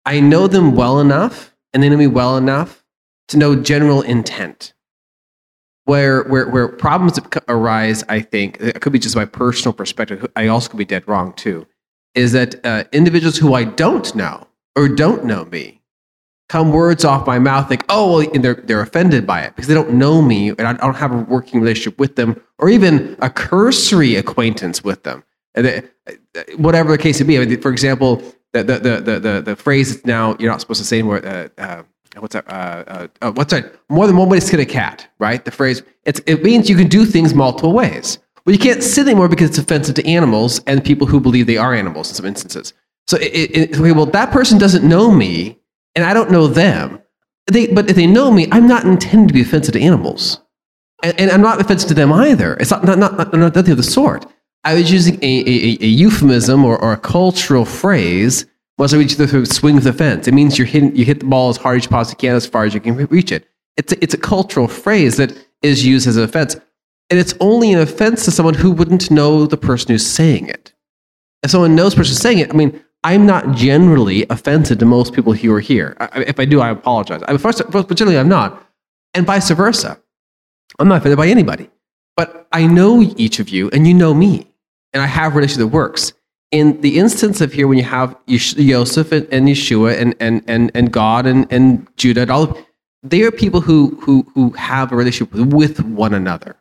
I know them well enough, and they know me well enough to know general intent where where where problems arise, I think it could be just my personal perspective. I also could be dead wrong too. is that uh, individuals who I don't know or don't know me come words off my mouth like, oh, well, and they're, they're offended by it because they don't know me and I don't have a working relationship with them or even a cursory acquaintance with them. They, whatever the case may be. I mean, for example, the, the, the, the, the phrase now you're not supposed to say anymore. Uh, uh, what's that? Uh, uh, uh, what's that? More than one way to skin a cat, right? The phrase it means you can do things multiple ways. Well, you can't sit anymore because it's offensive to animals and people who believe they are animals in some instances. So, it, it, okay, well, that person doesn't know me, and I don't know them. They, but if they know me, I'm not intended to be offensive to animals, and, and I'm not offensive to them either. It's not not not, not, not nothing of the sort. I was using a, a, a euphemism or, or a cultural phrase once I reach the swing of the fence. It means you're hitting, you hit the ball as hard as you possibly can, as far as you can reach it. It's a, it's a cultural phrase that is used as an offense. And it's only an offense to someone who wouldn't know the person who's saying it. If someone knows the person saying it, I mean, I'm not generally offensive to most people who are here. I, if I do, I apologize. I, first, but generally, I'm not. And vice versa. I'm not offended by anybody. But I know each of you, and you know me. And I have a relationship that works. In the instance of here, when you have Joseph and, and Yeshua and, and, and, and God and, and Judah, and all, they are people who, who, who have a relationship with one another.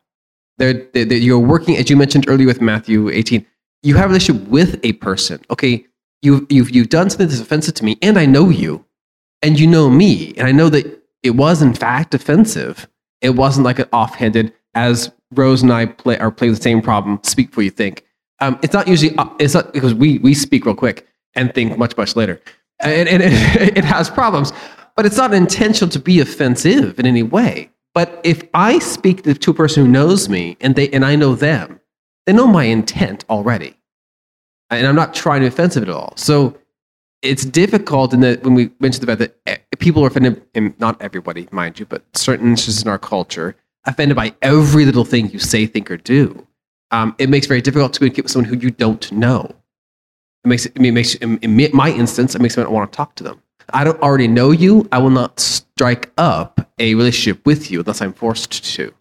They're, they're, you're working, as you mentioned earlier with Matthew 18, you have a relationship with a person. Okay, you've, you've, you've done something that's offensive to me, and I know you, and you know me, and I know that it was in fact offensive. It wasn't like an offhanded, as Rose and I play, are playing the same problem, speak before you think. Um, it's not usually, uh, it's not because we, we speak real quick and think much, much later. And, and it, it has problems, but it's not intentional to be offensive in any way. But if I speak to a person who knows me and they and I know them, they know my intent already, and I'm not trying to be offensive at all. So it's difficult in that when we mention the fact that eh, people are offended, and not everybody, mind you, but certain instances in our culture, offended by every little thing you say, think, or do. Um, it makes it very difficult to communicate with someone who you don't know. It makes it, makes in my instance, it makes me not want to talk to them. I don't already know you. I will not strike up a relationship with you unless I'm forced to.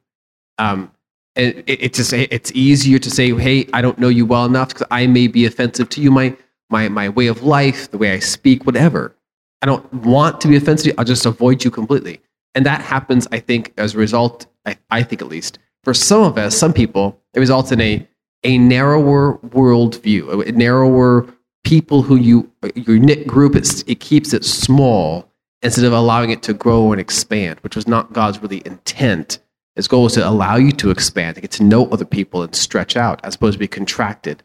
Um, it, it's just it's easier to say, "Hey, I don't know you well enough because I may be offensive to you. My my my way of life, the way I speak, whatever. I don't want to be offensive. I'll just avoid you completely." And that happens, I think, as a result. I, I think at least for some of us, some people, it results in a a narrower worldview, a narrower people who you your knit group. It, it keeps it small instead of allowing it to grow and expand, which was not God's really intent. His goal was to allow you to expand, to get to know other people and stretch out, as opposed to be contracted.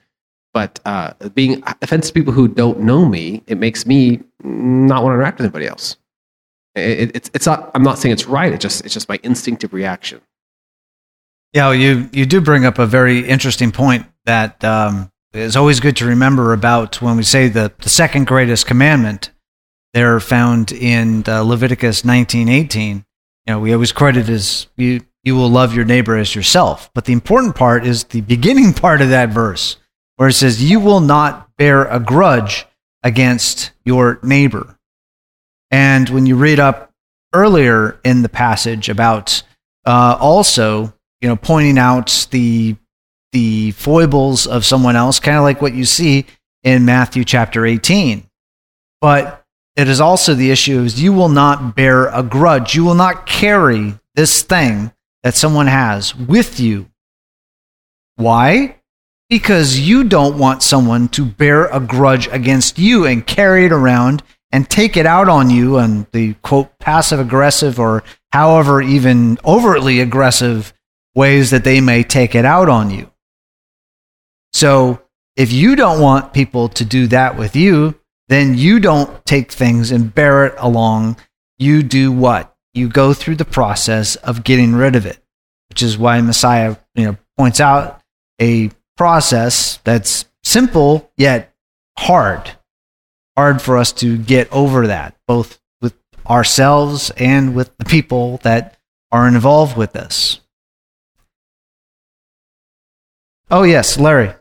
But uh, being offensive to people who don't know me, it makes me not want to interact with anybody else. It, it, it's, it's not, I'm not saying it's right. It's just, it's just my instinctive reaction. Yeah, well, you, you do bring up a very interesting point that um, is always good to remember about when we say the, the second greatest commandment they're found in Leviticus 19:18. You know, we always credit it as you you will love your neighbor as yourself. But the important part is the beginning part of that verse where it says you will not bear a grudge against your neighbor. And when you read up earlier in the passage about uh, also, you know, pointing out the the foibles of someone else, kind of like what you see in Matthew chapter 18. But it is also the issue is you will not bear a grudge. You will not carry this thing that someone has with you. Why? Because you don't want someone to bear a grudge against you and carry it around and take it out on you and the quote passive aggressive or however even overtly aggressive ways that they may take it out on you. So if you don't want people to do that with you, then you don't take things and bear it along. You do what? You go through the process of getting rid of it, which is why Messiah you know, points out a process that's simple yet hard. Hard for us to get over that, both with ourselves and with the people that are involved with this. Oh, yes, Larry.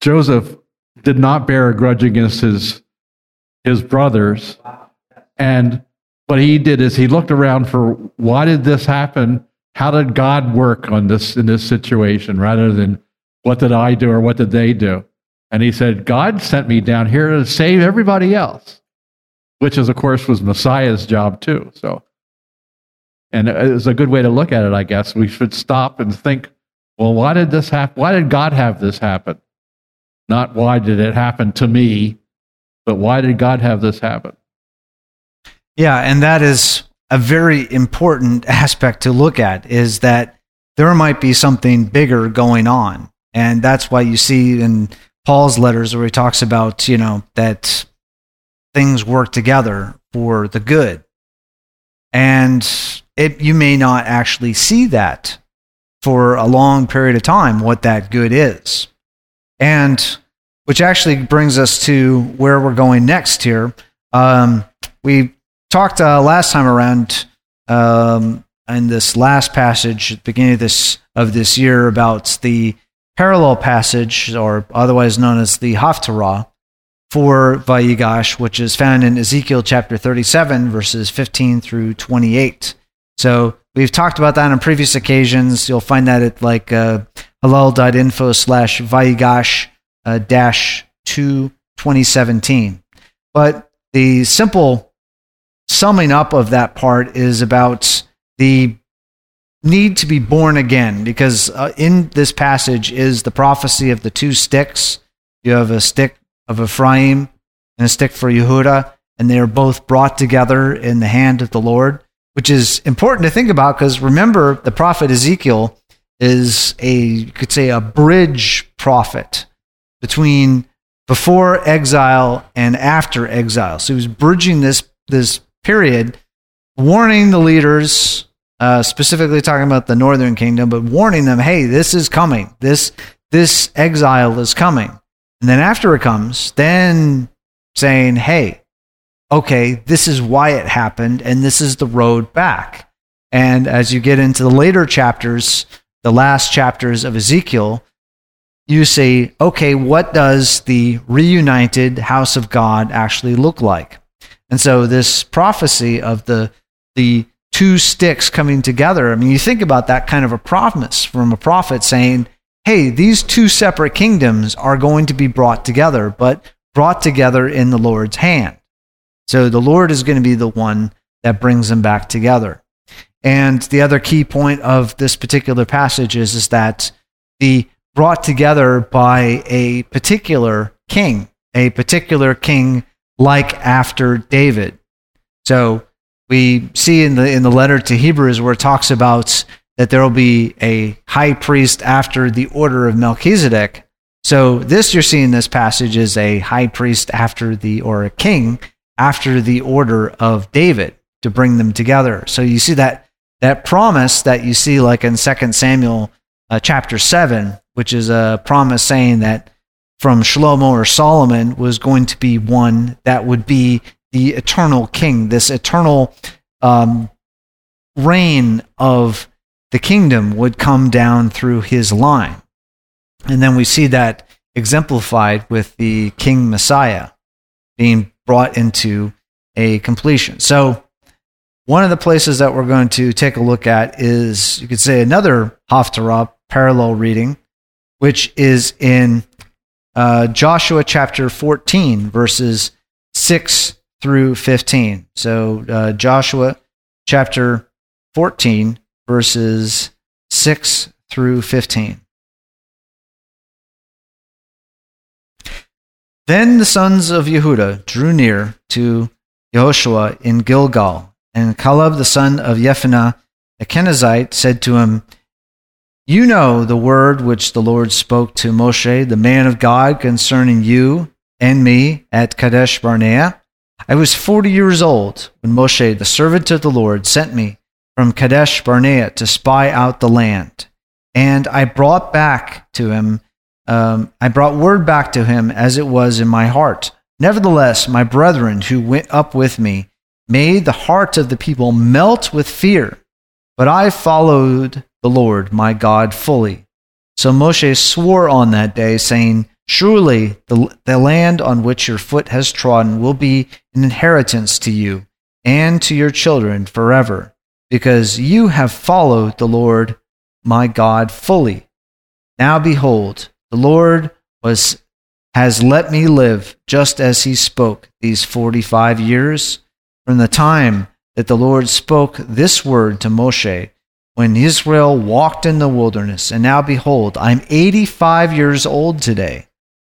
Joseph did not bear a grudge against his his brothers. And what he did is he looked around for why did this happen? How did God work on this in this situation rather than what did I do or what did they do? And he said, God sent me down here to save everybody else, which is, of course, was Messiah's job too. So, and it's a good way to look at it, I guess. We should stop and think, well, why did this happen? Why did God have this happen? Not why did it happen to me, but why did God have this happen? Yeah, and that is a very important aspect to look at is that there might be something bigger going on. And that's why you see in Paul's letters where he talks about, you know, that things work together for the good. And it, you may not actually see that for a long period of time, what that good is. And which actually brings us to where we're going next here. Um, we talked uh, last time around um, in this last passage at the beginning of this of this year about the parallel passage, or otherwise known as the Haftarah, for Vayigash, which is found in Ezekiel chapter 37, verses 15 through 28. So we've talked about that on previous occasions. You'll find that at like uh, hallel.info slash Vayigash uh, dash 2 2017. But the simple summing up of that part is about the need to be born again because uh, in this passage is the prophecy of the two sticks. You have a stick of Ephraim and a stick for Yehuda, and they are both brought together in the hand of the Lord, which is important to think about because remember, the prophet Ezekiel is a, you could say, a bridge prophet between before exile and after exile. So he was bridging this, this period, warning the leaders, uh, specifically talking about the northern kingdom, but warning them, hey, this is coming. This, this exile is coming. And then after it comes, then saying, hey, okay, this is why it happened, and this is the road back. And as you get into the later chapters, the last chapters of Ezekiel, you say, okay, what does the reunited house of God actually look like? And so this prophecy of the the two sticks coming together, I mean, you think about that kind of a promise from a prophet saying, hey, these two separate kingdoms are going to be brought together, but brought together in the Lord's hand. So the Lord is going to be the one that brings them back together. And the other key point of this particular passage is, is that the brought together by a particular king, a particular king like after David. So we see in the in the letter to Hebrews where it talks about that there will be a high priest after the order of Melchizedek. So this you're seeing this passage is a high priest after the or a king after the order of David to bring them together. So you see that that promise that you see like in 2 Samuel uh, chapter 7, which is a promise saying that from Shlomo or Solomon was going to be one that would be the eternal king, this eternal um, reign of the kingdom would come down through his line. And then we see that exemplified with the King Messiah being brought into a completion. So, one of the places that we're going to take a look at is, you could say, another Haftarah parallel reading, which is in uh, Joshua chapter 14, verses 6 through 15. So, uh, Joshua chapter 14, verses 6 through 15. Then the sons of Yehuda drew near to Yehoshua in Gilgal, and Caleb the son of Jephunneh, a Kenizzite, said to him, you know the word which the Lord spoke to Moshe, the man of God, concerning you and me at Kadesh Barnea. I was 40 years old when Moshe, the servant of the Lord, sent me from Kadesh Barnea to spy out the land. And I brought back to him, um, I brought word back to him as it was in my heart. Nevertheless, my brethren who went up with me made the heart of the people melt with fear. But I followed the Lord my God fully. So Moshe swore on that day, saying, Surely the, the land on which your foot has trodden will be an inheritance to you and to your children forever, because you have followed the Lord my God fully. Now behold, the Lord was has let me live just as he spoke these 45 years from the time that the Lord spoke this word to Moshe when Israel walked in the wilderness. And now behold, I'm 85 years old today.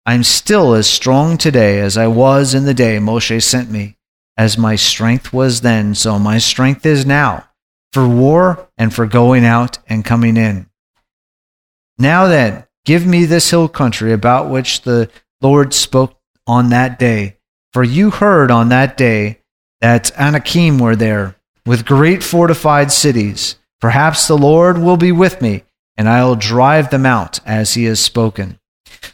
I'm still as strong today as I was in the day Moshe sent me. As my strength was then, so my strength is now, for war and for going out and coming in. Now then, give me this hill country about which the Lord spoke on that day. For you heard on that day that Anakim were there, with great fortified cities. Perhaps the Lord will be with me, and I'll drive them out as he has spoken.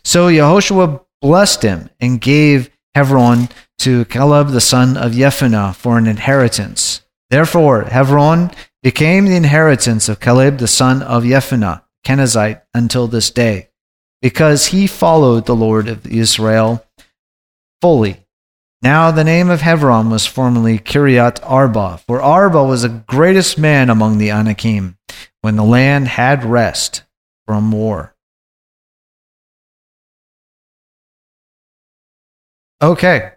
So Yehoshua blessed him and gave Hebron to Caleb the son of Jephunneh for an inheritance. Therefore, Hebron became the inheritance of Caleb the son of Jephunneh, Kenizzite, until this day, because he followed the Lord of Israel fully. Now the name of Hebron was formerly Kiriath Arba, for Arba was the greatest man among the Anakim, when the land had rest from war. Okay.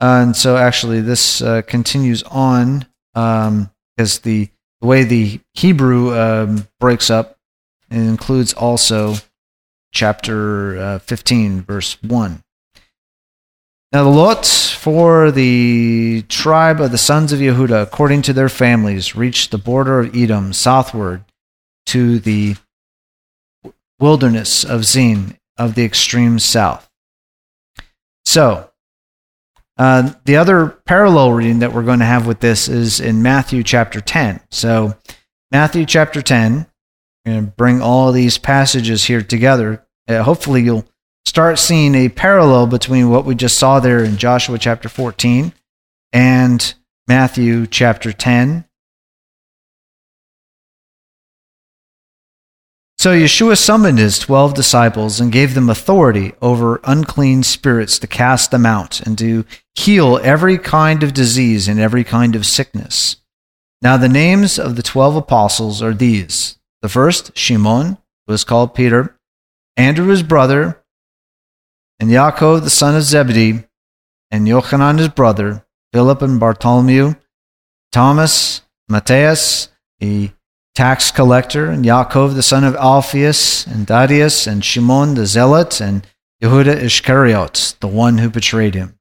Uh, and so actually, this uh, continues on because um, the, the way the Hebrew um, breaks up it includes also chapter uh, 15, verse 1. Now, the lot for the tribe of the sons of Yehuda, according to their families, reached the border of Edom southward to the wilderness of Zin of the extreme south. So, uh, the other parallel reading that we're going to have with this is in Matthew chapter 10. So, Matthew chapter 10, To bring all these passages here together. Uh, hopefully, you'll start seeing a parallel between what we just saw there in Joshua chapter 14 and Matthew chapter 10. So Yeshua summoned his twelve disciples and gave them authority over unclean spirits to cast them out and to heal every kind of disease and every kind of sickness. Now, the names of the twelve apostles are these the first, Shimon, was called Peter, Andrew his brother, and Yaakov the son of Zebedee, and Yochanan his brother, Philip and Bartholomew, Thomas, Matthias, the tax collector, and Yaakov the son of Alphaeus, and Thaddeus, and Shimon the zealot, and Yehuda Iscariot, the one who betrayed him.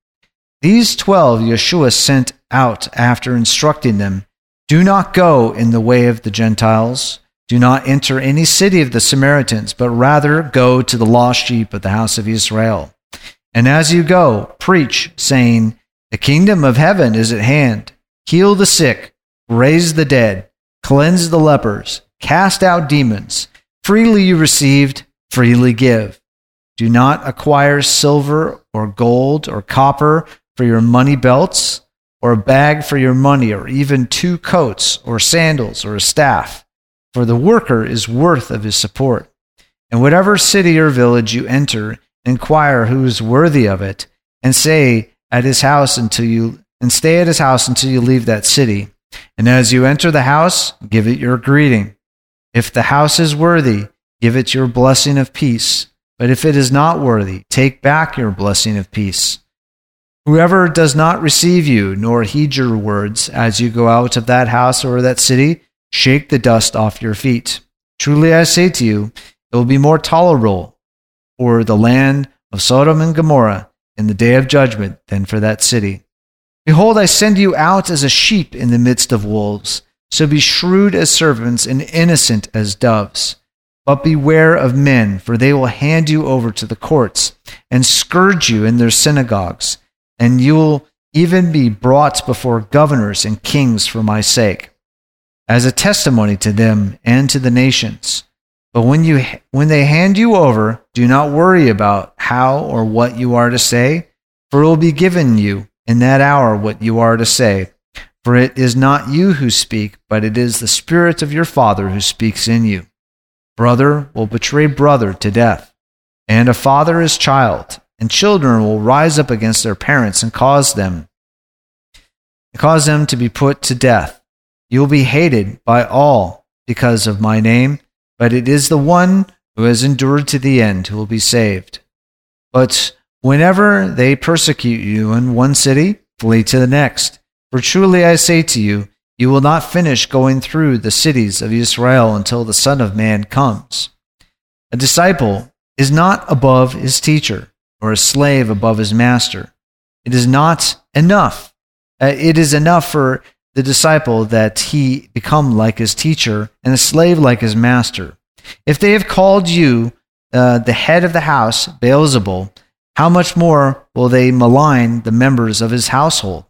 These twelve Yeshua sent out after instructing them Do not go in the way of the Gentiles, do not enter any city of the Samaritans, but rather go to the lost sheep of the house of Israel. And as you go, preach, saying, The kingdom of heaven is at hand. Heal the sick, raise the dead, cleanse the lepers, cast out demons. Freely you received, freely give. Do not acquire silver or gold or copper for your money belts, or a bag for your money, or even two coats, or sandals, or a staff, for the worker is worth of his support. And whatever city or village you enter, inquire who is worthy of it, and say at his house until you and stay at his house until you leave that city. And as you enter the house, give it your greeting. If the house is worthy, give it your blessing of peace. But if it is not worthy, take back your blessing of peace. Whoever does not receive you nor heed your words as you go out of that house or that city, shake the dust off your feet. Truly I say to you, it will be more tolerable for the land of Sodom and Gomorrah in the day of judgment than for that city. Behold, I send you out as a sheep in the midst of wolves. So be shrewd as serpents and innocent as doves. But beware of men, for they will hand you over to the courts and scourge you in their synagogues and you will even be brought before governors and kings for my sake, as a testimony to them and to the nations. But when, you, when they hand you over, do not worry about how or what you are to say, for it will be given you in that hour what you are to say. For it is not you who speak, but it is the Spirit of your Father who speaks in you. Brother will betray brother to death, and a father his child and children will rise up against their parents and cause them cause them to be put to death. You will be hated by all because of my name, but it is the one who has endured to the end who will be saved. But Whenever they persecute you in one city, flee to the next. For truly I say to you, you will not finish going through the cities of Israel until the Son of Man comes. A disciple is not above his teacher, or a slave above his master. It is not enough. Uh, it is enough for the disciple that he become like his teacher and a slave like his master. If they have called you uh, the head of the house, Beelzebul, how much more will they malign the members of his household?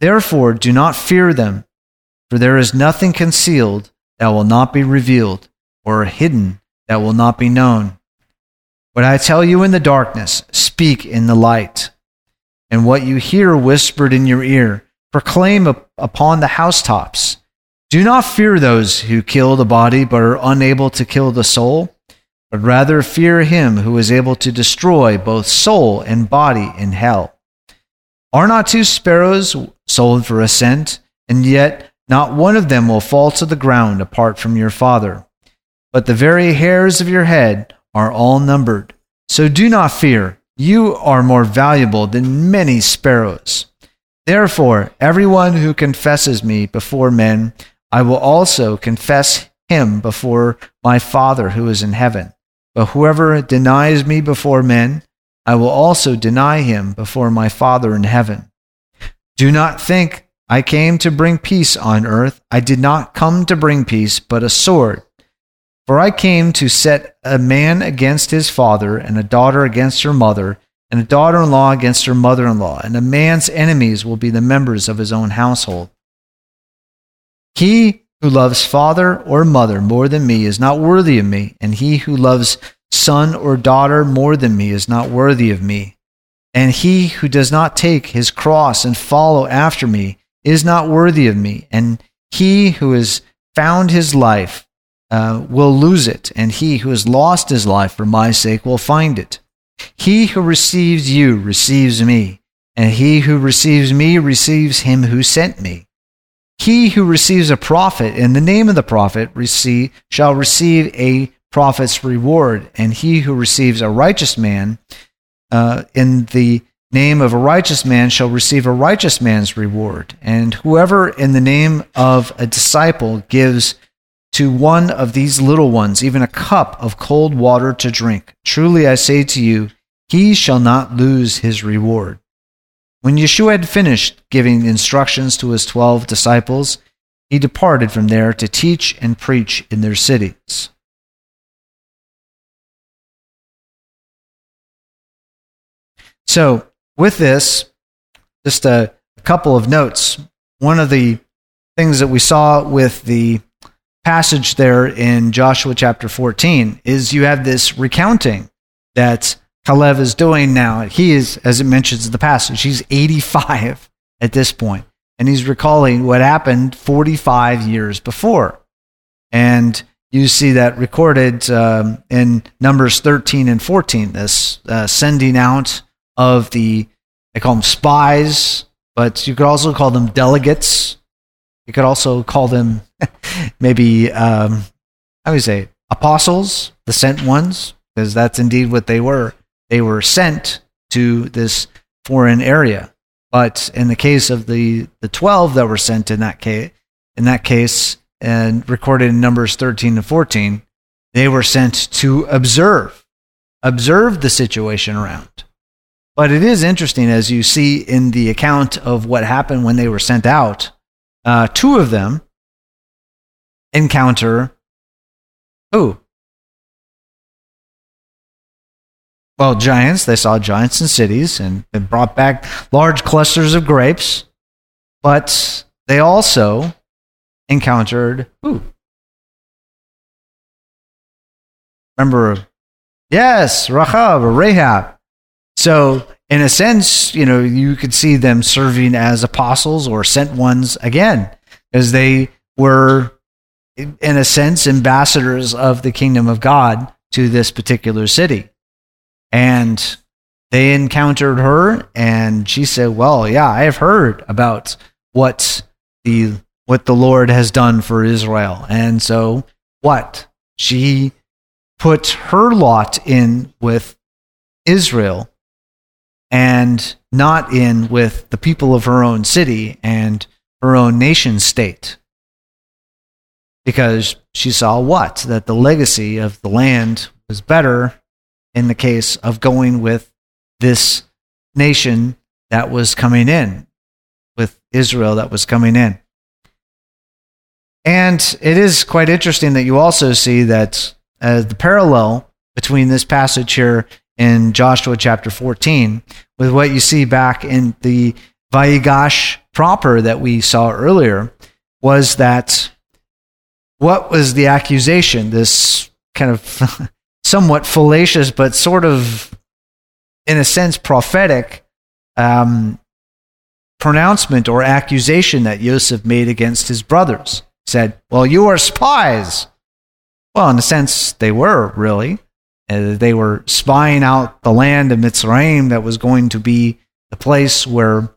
Therefore, do not fear them, for there is nothing concealed that will not be revealed, or hidden that will not be known. What I tell you in the darkness, speak in the light. And what you hear whispered in your ear, proclaim upon the housetops. Do not fear those who kill the body, but are unable to kill the soul, but rather fear him who is able to destroy both soul and body in hell. Are not two sparrows sold for a cent, and yet not one of them will fall to the ground apart from your Father? But the very hairs of your head are all numbered. So do not fear. You are more valuable than many sparrows. Therefore, everyone who confesses me before men, I will also confess him before my Father who is in heaven. But whoever denies me before men, I will also deny him before my Father in heaven. Do not think I came to bring peace on earth. I did not come to bring peace, but a sword. For I came to set a man against his father, and a daughter against her mother, and a daughter in law against her mother in law, and a man's enemies will be the members of his own household. He who loves father or mother more than me is not worthy of me, and he who loves son or daughter more than me is not worthy of me. And he who does not take his cross and follow after me is not worthy of me. And he who has found his life uh, will lose it, and he who has lost his life for my sake will find it. He who receives you receives me, and he who receives me receives him who sent me. He who receives a prophet in the name of the prophet receive, shall receive a prophet's reward, and he who receives a righteous man uh, in the name of a righteous man shall receive a righteous man's reward. And whoever in the name of a disciple gives to one of these little ones even a cup of cold water to drink, truly I say to you, he shall not lose his reward. When Yeshua had finished giving instructions to his twelve disciples, he departed from there to teach and preach in their cities. So, with this, just a couple of notes. One of the things that we saw with the passage there in Joshua chapter 14 is you have this recounting that Caleb is doing now. He is, as it mentions in the passage, he's 85 at this point, and he's recalling what happened 45 years before. And you see that recorded um, in Numbers 13 and 14, this uh, sending out of the, they call them spies, but you could also call them delegates. You could also call them maybe, um, I would say, apostles, the sent ones, because that's indeed what they were. They were sent to this foreign area. But in the case of the, the 12 that were sent in that case, in that case, and recorded in Numbers 13 to 14, they were sent to observe, observe the situation around. But it is interesting as you see in the account of what happened when they were sent out. Uh, two of them encounter who? Well, giants. They saw giants in cities and, and brought back large clusters of grapes. But they also encountered who? Remember, yes, Rahab or Rachav. So, in a sense, you know, you could see them serving as apostles or sent ones again, as they were in a sense, ambassadors of the kingdom of God to this particular city. And they encountered her, and she said, Well, yeah, I have heard about what the what the Lord has done for Israel. And so what? She put her lot in with Israel and not in with the people of her own city and her own nation state. Because she saw what? That the legacy of the land was better in the case of going with this nation that was coming in, with Israel that was coming in. And it is quite interesting that you also see that uh, the parallel between this passage here in Joshua chapter 14 with what you see back in the Vayigash proper that we saw earlier was that what was the accusation? This kind of somewhat fallacious, but sort of, in a sense, prophetic um, pronouncement or accusation that Joseph made against his brothers. He said, Well, you are spies. Well, in a sense, they were really. Uh, they were spying out the land of Mitzrayim that was going to be the place where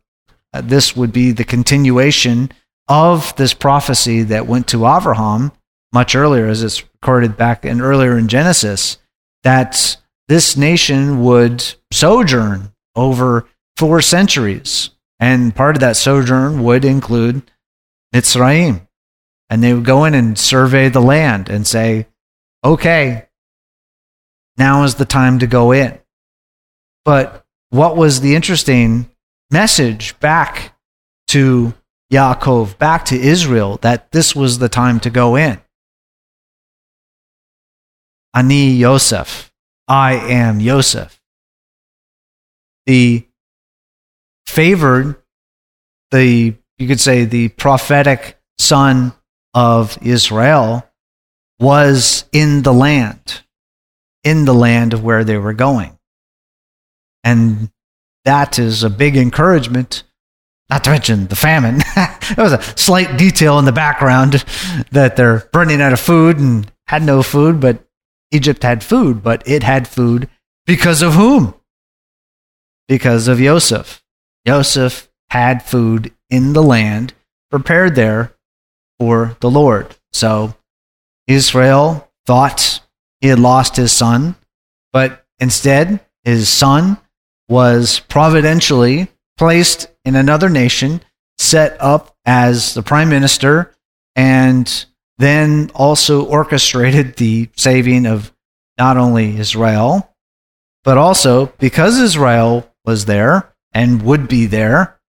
uh, this would be the continuation of this prophecy that went to Abraham much earlier, as it's recorded back in earlier in Genesis, that this nation would sojourn over four centuries. And part of that sojourn would include Mitzrayim. And they would go in and survey the land and say, okay, now is the time to go in. But what was the interesting message back to Yaakov, back to Israel, that this was the time to go in? Ani Yosef, I am Yosef. The favored, the, you could say, the prophetic son of Israel was in the land in the land of where they were going. And that is a big encouragement, not to mention the famine. there was a slight detail in the background that they're running out of food and had no food, but Egypt had food, but it had food because of whom? Because of Joseph. Joseph had food in the land prepared there for the Lord. So Israel thought he had lost his son, but instead, his son was providentially placed in another nation, set up as the prime minister, and then also orchestrated the saving of not only Israel, but also because Israel was there and would be there,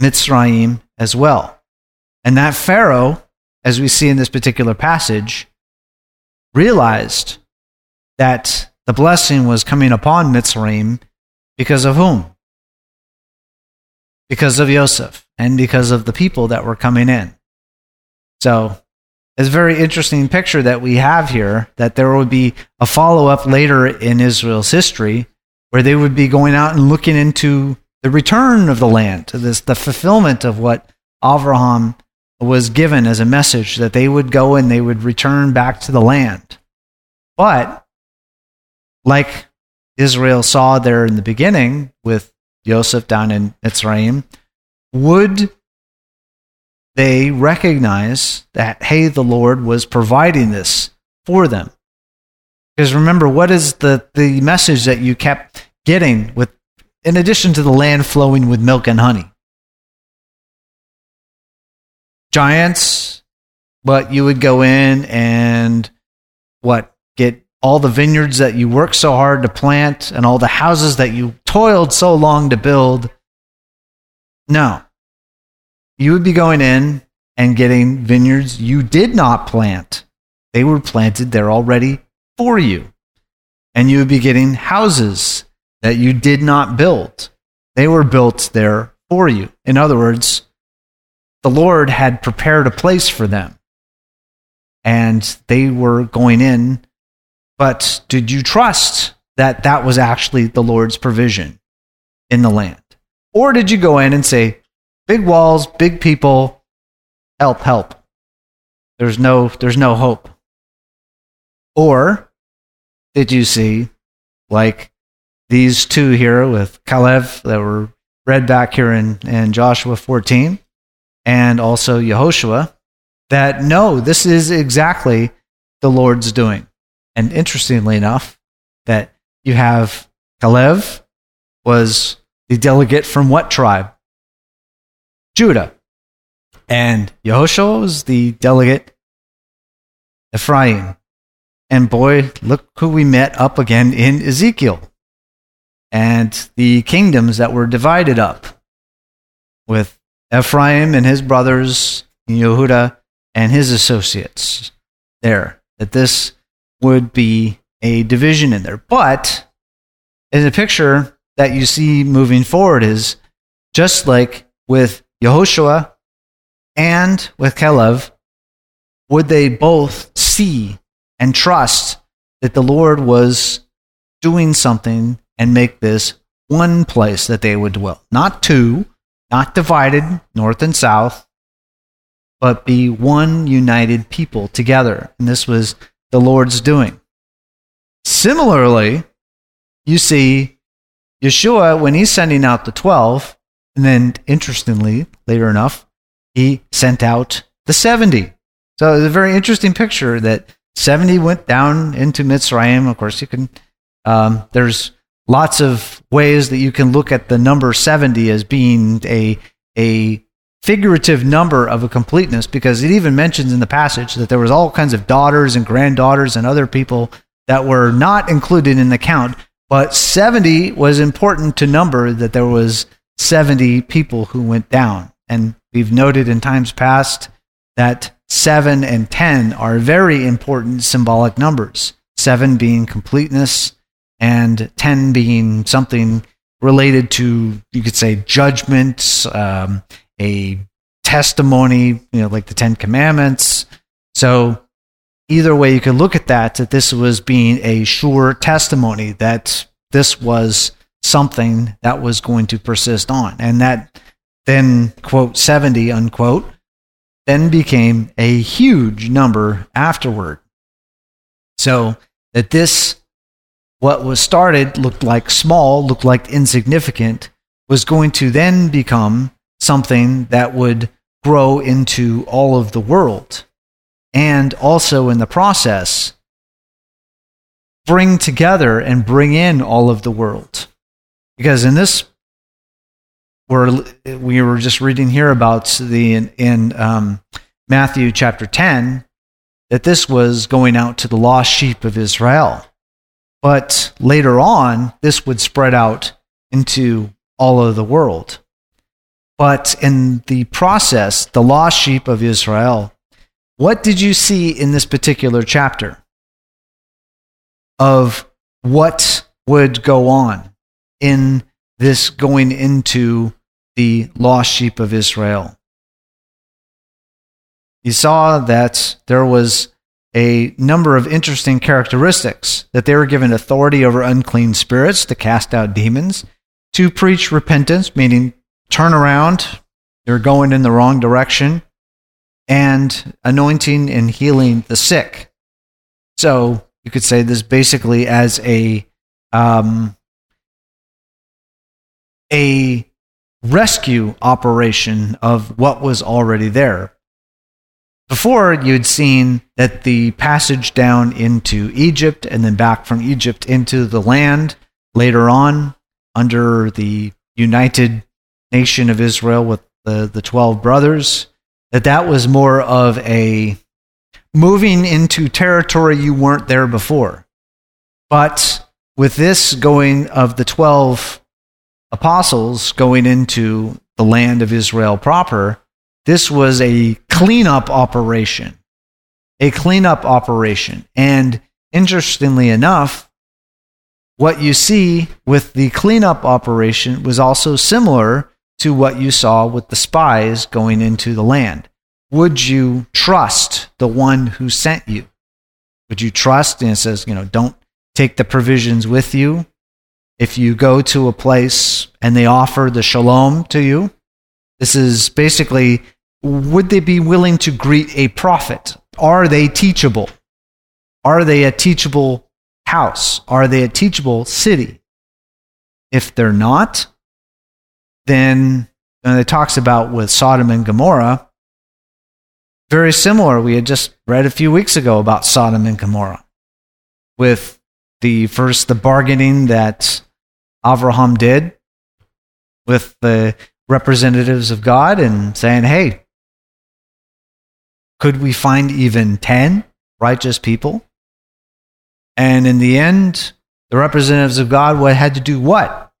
Mitzrayim as well. And that Pharaoh, as we see in this particular passage, realized that the blessing was coming upon Mitzrayim because of whom? Because of Yosef and because of the people that were coming in. So it's a very interesting picture that we have here that there would be a follow up later in Israel's history where they would be going out and looking into the return of the land, this, the fulfillment of what Avraham was given as a message that they would go and they would return back to the land. But like Israel saw there in the beginning with Joseph down in Mitzrayim, would they recognize that, hey, the Lord was providing this for them? Because remember, what is the, the message that you kept getting with, in addition to the land flowing with milk and honey? Giants, but you would go in and what get all the vineyards that you worked so hard to plant and all the houses that you toiled so long to build. No. You would be going in and getting vineyards you did not plant. They were planted there already for you. And you would be getting houses that you did not build. They were built there for you. In other words, the Lord had prepared a place for them. And they were going in. But did you trust that that was actually the Lord's provision in the land? Or did you go in and say, big walls, big people, help, help? There's no, there's no hope. Or did you see, like these two here with Caleb that were read back here in, in Joshua 14, and also Yehoshua that no, this is exactly the Lord's doing. And interestingly enough, that you have Caleb was the delegate from what tribe? Judah. And Yehoshua was the delegate Ephraim. And boy, look who we met up again in Ezekiel. And the kingdoms that were divided up with Ephraim and his brothers, Yehuda and his associates there. That this would be a division in there. But in the picture that you see moving forward is just like with Yehoshua and with Caleb, would they both see and trust that the Lord was doing something and make this one place that they would dwell? Not two, not divided north and south, but be one united people together. And this was the Lord's doing. Similarly, you see Yeshua when he's sending out the 12, and then interestingly, later enough, he sent out the 70. So it's a very interesting picture that 70 went down into Mitzrayim. Of course, you can, um, there's lots of ways that you can look at the number 70 as being a, a figurative number of a completeness because it even mentions in the passage that there was all kinds of daughters and granddaughters and other people that were not included in the count but 70 was important to number that there was 70 people who went down. And we've noted in times past that 7 and 10 are very important symbolic numbers. 7 being completeness and 10 being something related to you could say judgments, um, a testimony, you know, like the Ten Commandments. So either way you could look at that, that this was being a sure testimony that this was something that was going to persist on. And that then, quote, 70, unquote, then became a huge number afterward. So that this, what was started looked like small, looked like insignificant, was going to then become something that would grow into all of the world. And also in the process, bring together and bring in all of the world. Because in this, we're, we were just reading here about the in, in um, Matthew chapter 10 that this was going out to the lost sheep of Israel. But later on, this would spread out into all of the world. But in the process, the lost sheep of Israel, what did you see in this particular chapter of what would go on in this going into the lost sheep of Israel? You saw that there was a number of interesting characteristics that they were given authority over unclean spirits to cast out demons, to preach repentance, meaning turn around, you're going in the wrong direction, and anointing and healing the sick. So you could say this basically as a um, a rescue operation of what was already there. Before, you'd seen that the passage down into Egypt and then back from Egypt into the land later on under the United nation of Israel with the, the 12 brothers, that that was more of a moving into territory you weren't there before. But with this going of the 12 apostles going into the land of Israel proper, this was a cleanup operation. A cleanup operation. And interestingly enough, what you see with the cleanup operation was also similar to what you saw with the spies going into the land? Would you trust the one who sent you? Would you trust? And it says, you know, don't take the provisions with you. If you go to a place and they offer the shalom to you, this is basically would they be willing to greet a prophet? Are they teachable? Are they a teachable house? Are they a teachable city? If they're not, then and it talks about with Sodom and Gomorrah, very similar. We had just read a few weeks ago about Sodom and Gomorrah with the first the bargaining that Avraham did with the representatives of God and saying, hey, could we find even 10 righteous people? And in the end, the representatives of God had to do what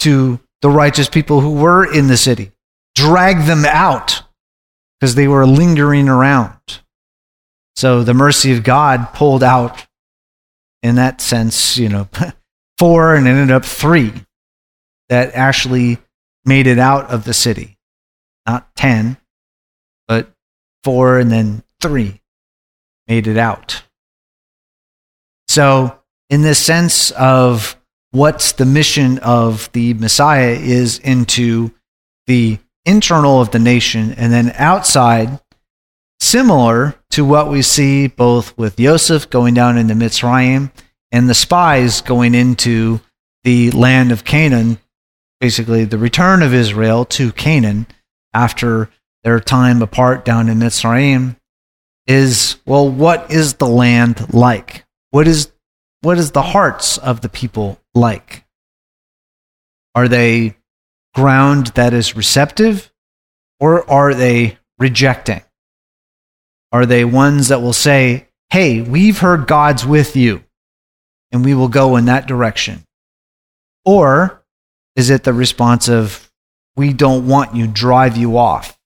to the righteous people who were in the city? Drag them out because they were lingering around. So the mercy of God pulled out, in that sense, you know, four and ended up three that actually made it out of the city. Not 10, but four and then three made it out. So, in this sense of what's the mission of the Messiah is into the internal of the nation and then outside, similar to what we see both with Joseph going down into Mitzrayim and the spies going into the land of Canaan, basically the return of Israel to Canaan after their time apart down in Mitzrayim is well, what is the land like? What is what is the hearts of the people like? Are they ground that is receptive or are they rejecting? Are they ones that will say, Hey, we've heard God's with you and we will go in that direction? Or is it the response of, We don't want you, drive you off?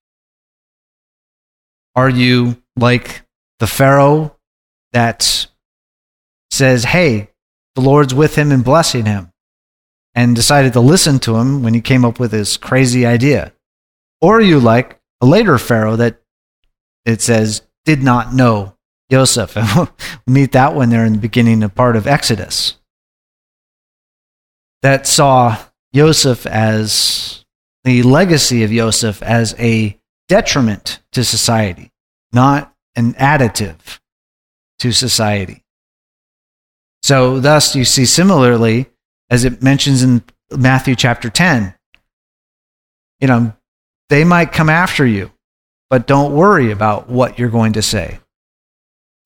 Are you like the Pharaoh that says, Hey, the Lord's with him and blessing him, and decided to listen to him when he came up with his crazy idea? Or are you like a later Pharaoh that it says did not know Joseph? we meet that one there in the beginning of part of Exodus. That saw Joseph as the legacy of Joseph as a detriment to society, not an additive to society. So, thus, you see similarly, as it mentions in Matthew chapter 10, you know, they might come after you, but don't worry about what you're going to say.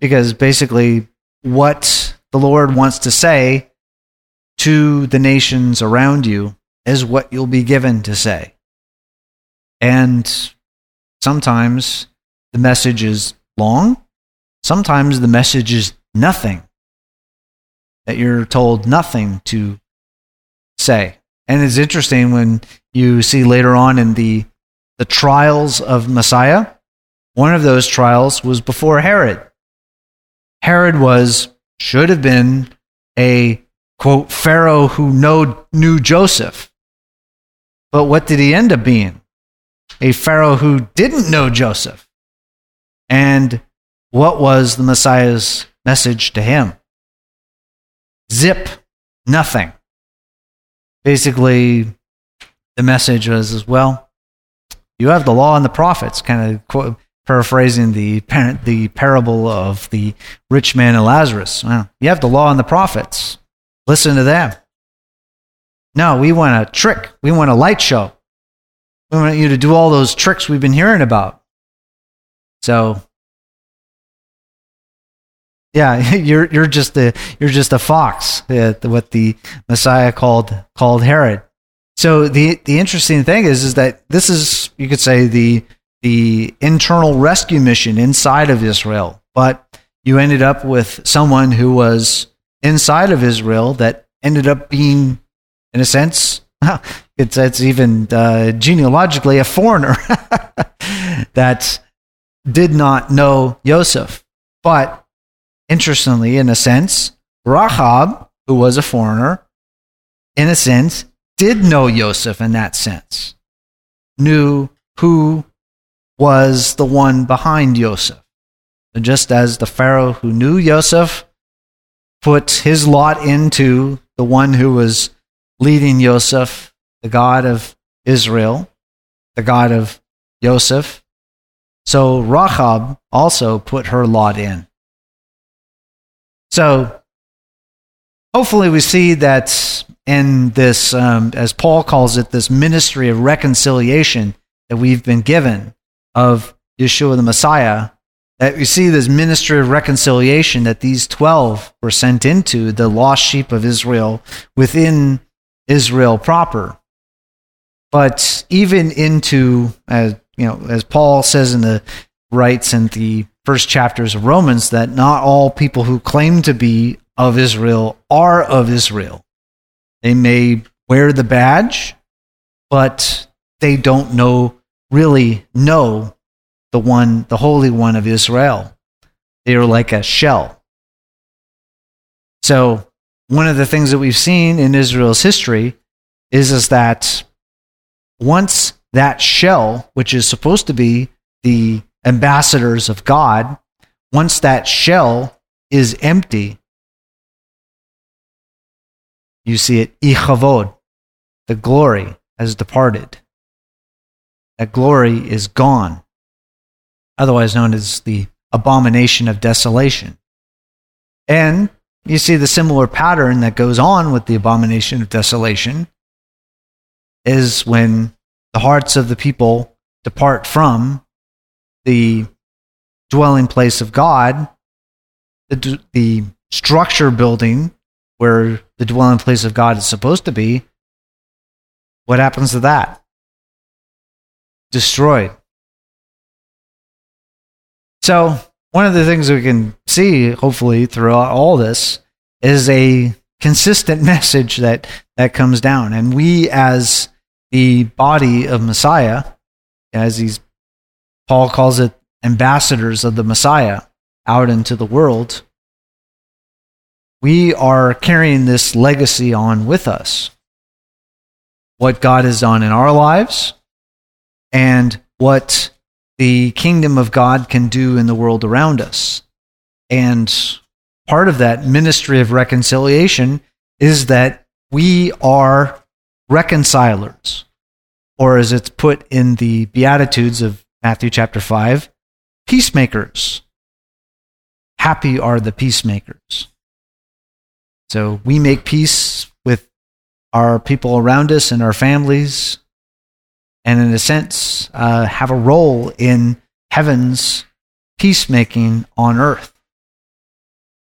Because basically, what the Lord wants to say to the nations around you is what you'll be given to say. And sometimes the message is long, sometimes the message is nothing, that you're told nothing to say. And it's interesting when you see later on in the, the trials of Messiah, one of those trials was before Herod. Herod was, should have been a quote, Pharaoh who know, knew Joseph. But what did he end up being? A Pharaoh who didn't know Joseph. And what was the Messiah's message to him? Zip, nothing. Basically, the message was as well, you have the law and the prophets, kind of quote, paraphrasing the, the parable of the rich man and Lazarus. Well, you have the law and the prophets. Listen to them. No, we want a trick. We want a light show. We want you to do all those tricks we've been hearing about. So, yeah, you're you're just a you're just a fox. What the Messiah called called Herod. So the the interesting thing is is that this is you could say the the internal rescue mission inside of Israel, but you ended up with someone who was inside of Israel that ended up being, in a sense, it's, it's even uh, genealogically a foreigner that did not know Joseph. But interestingly, in a sense, Rahab, who was a foreigner, in a sense, did know Joseph in that sense, knew who was the one behind Joseph. Just as the Pharaoh who knew Joseph put his lot into the one who was leading Joseph, the God of Israel, the God of Joseph. So Rahab also put her lot in. So hopefully we see that in this, um, as Paul calls it, this ministry of reconciliation that we've been given of Yeshua the Messiah, that we see this ministry of reconciliation that these 12 were sent into, the lost sheep of Israel within Israel proper. But even into as you know, as Paul says in the writes in the first chapters of Romans, that not all people who claim to be of Israel are of Israel. They may wear the badge, but they don't know really know the one, the Holy One of Israel. They are like a shell. So one of the things that we've seen in Israel's history is, is that once that shell, which is supposed to be the ambassadors of God, once that shell is empty, you see it, ichavod, the glory has departed. That glory is gone, otherwise known as the abomination of desolation. And you see the similar pattern that goes on with the abomination of desolation is when the hearts of the people depart from the dwelling place of God, the, the structure building where the dwelling place of God is supposed to be, what happens to that? Destroyed. So, one of the things we can see, hopefully, throughout all this is a consistent message that, that comes down. And we, as the body of Messiah, as these, Paul calls it ambassadors of the Messiah out into the world, we are carrying this legacy on with us. What God has done in our lives and what the kingdom of God can do in the world around us. And part of that ministry of reconciliation is that we are reconcilers, or as it's put in the Beatitudes of Matthew chapter 5, peacemakers. Happy are the peacemakers. So we make peace with our people around us and our families, and in a sense, uh, have a role in heaven's peacemaking on earth.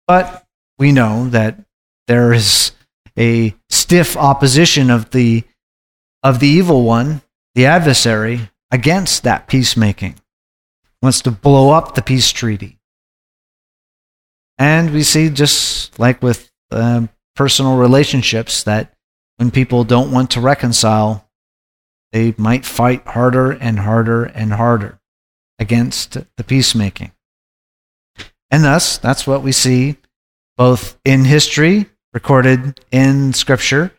But we know that there is a stiff opposition of the of the evil one, the adversary, against that peacemaking. Wants to blow up the peace treaty. And we see just like with uh, personal relationships that when people don't want to reconcile, they might fight harder and harder and harder against the peacemaking. And thus, that's what we see both in history, recorded in Scripture,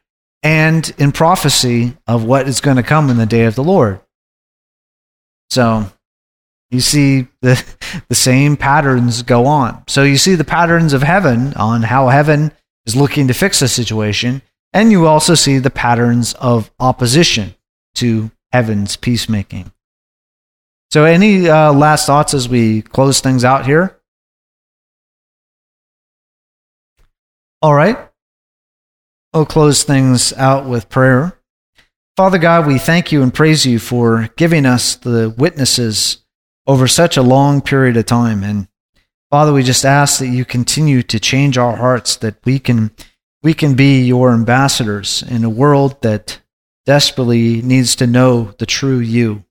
and in prophecy of what is going to come in the day of the Lord. So, you see the, the same patterns go on. So, you see the patterns of heaven on how heaven is looking to fix a situation, and you also see the patterns of opposition to heaven's peacemaking. So, any uh, last thoughts as we close things out here? All right. We'll close things out with prayer. Father God, we thank you and praise you for giving us the witnesses over such a long period of time. And Father, we just ask that you continue to change our hearts, that we can, we can be your ambassadors in a world that desperately needs to know the true you.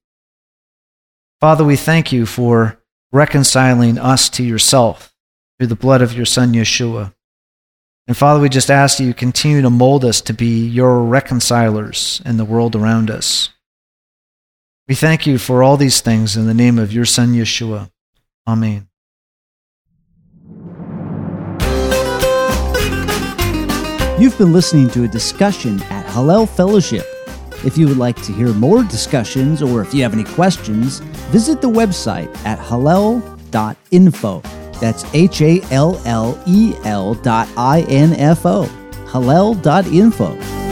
Father, we thank you for reconciling us to yourself through the blood of your Son, Yeshua. And Father, we just ask that you continue to mold us to be your reconcilers in the world around us. We thank you for all these things in the name of your Son, Yeshua. Amen. You've been listening to a discussion at Hallel Fellowship. If you would like to hear more discussions or if you have any questions, visit the website at hallel.info. That's H A L L E L dot I N F O. Hallel.info.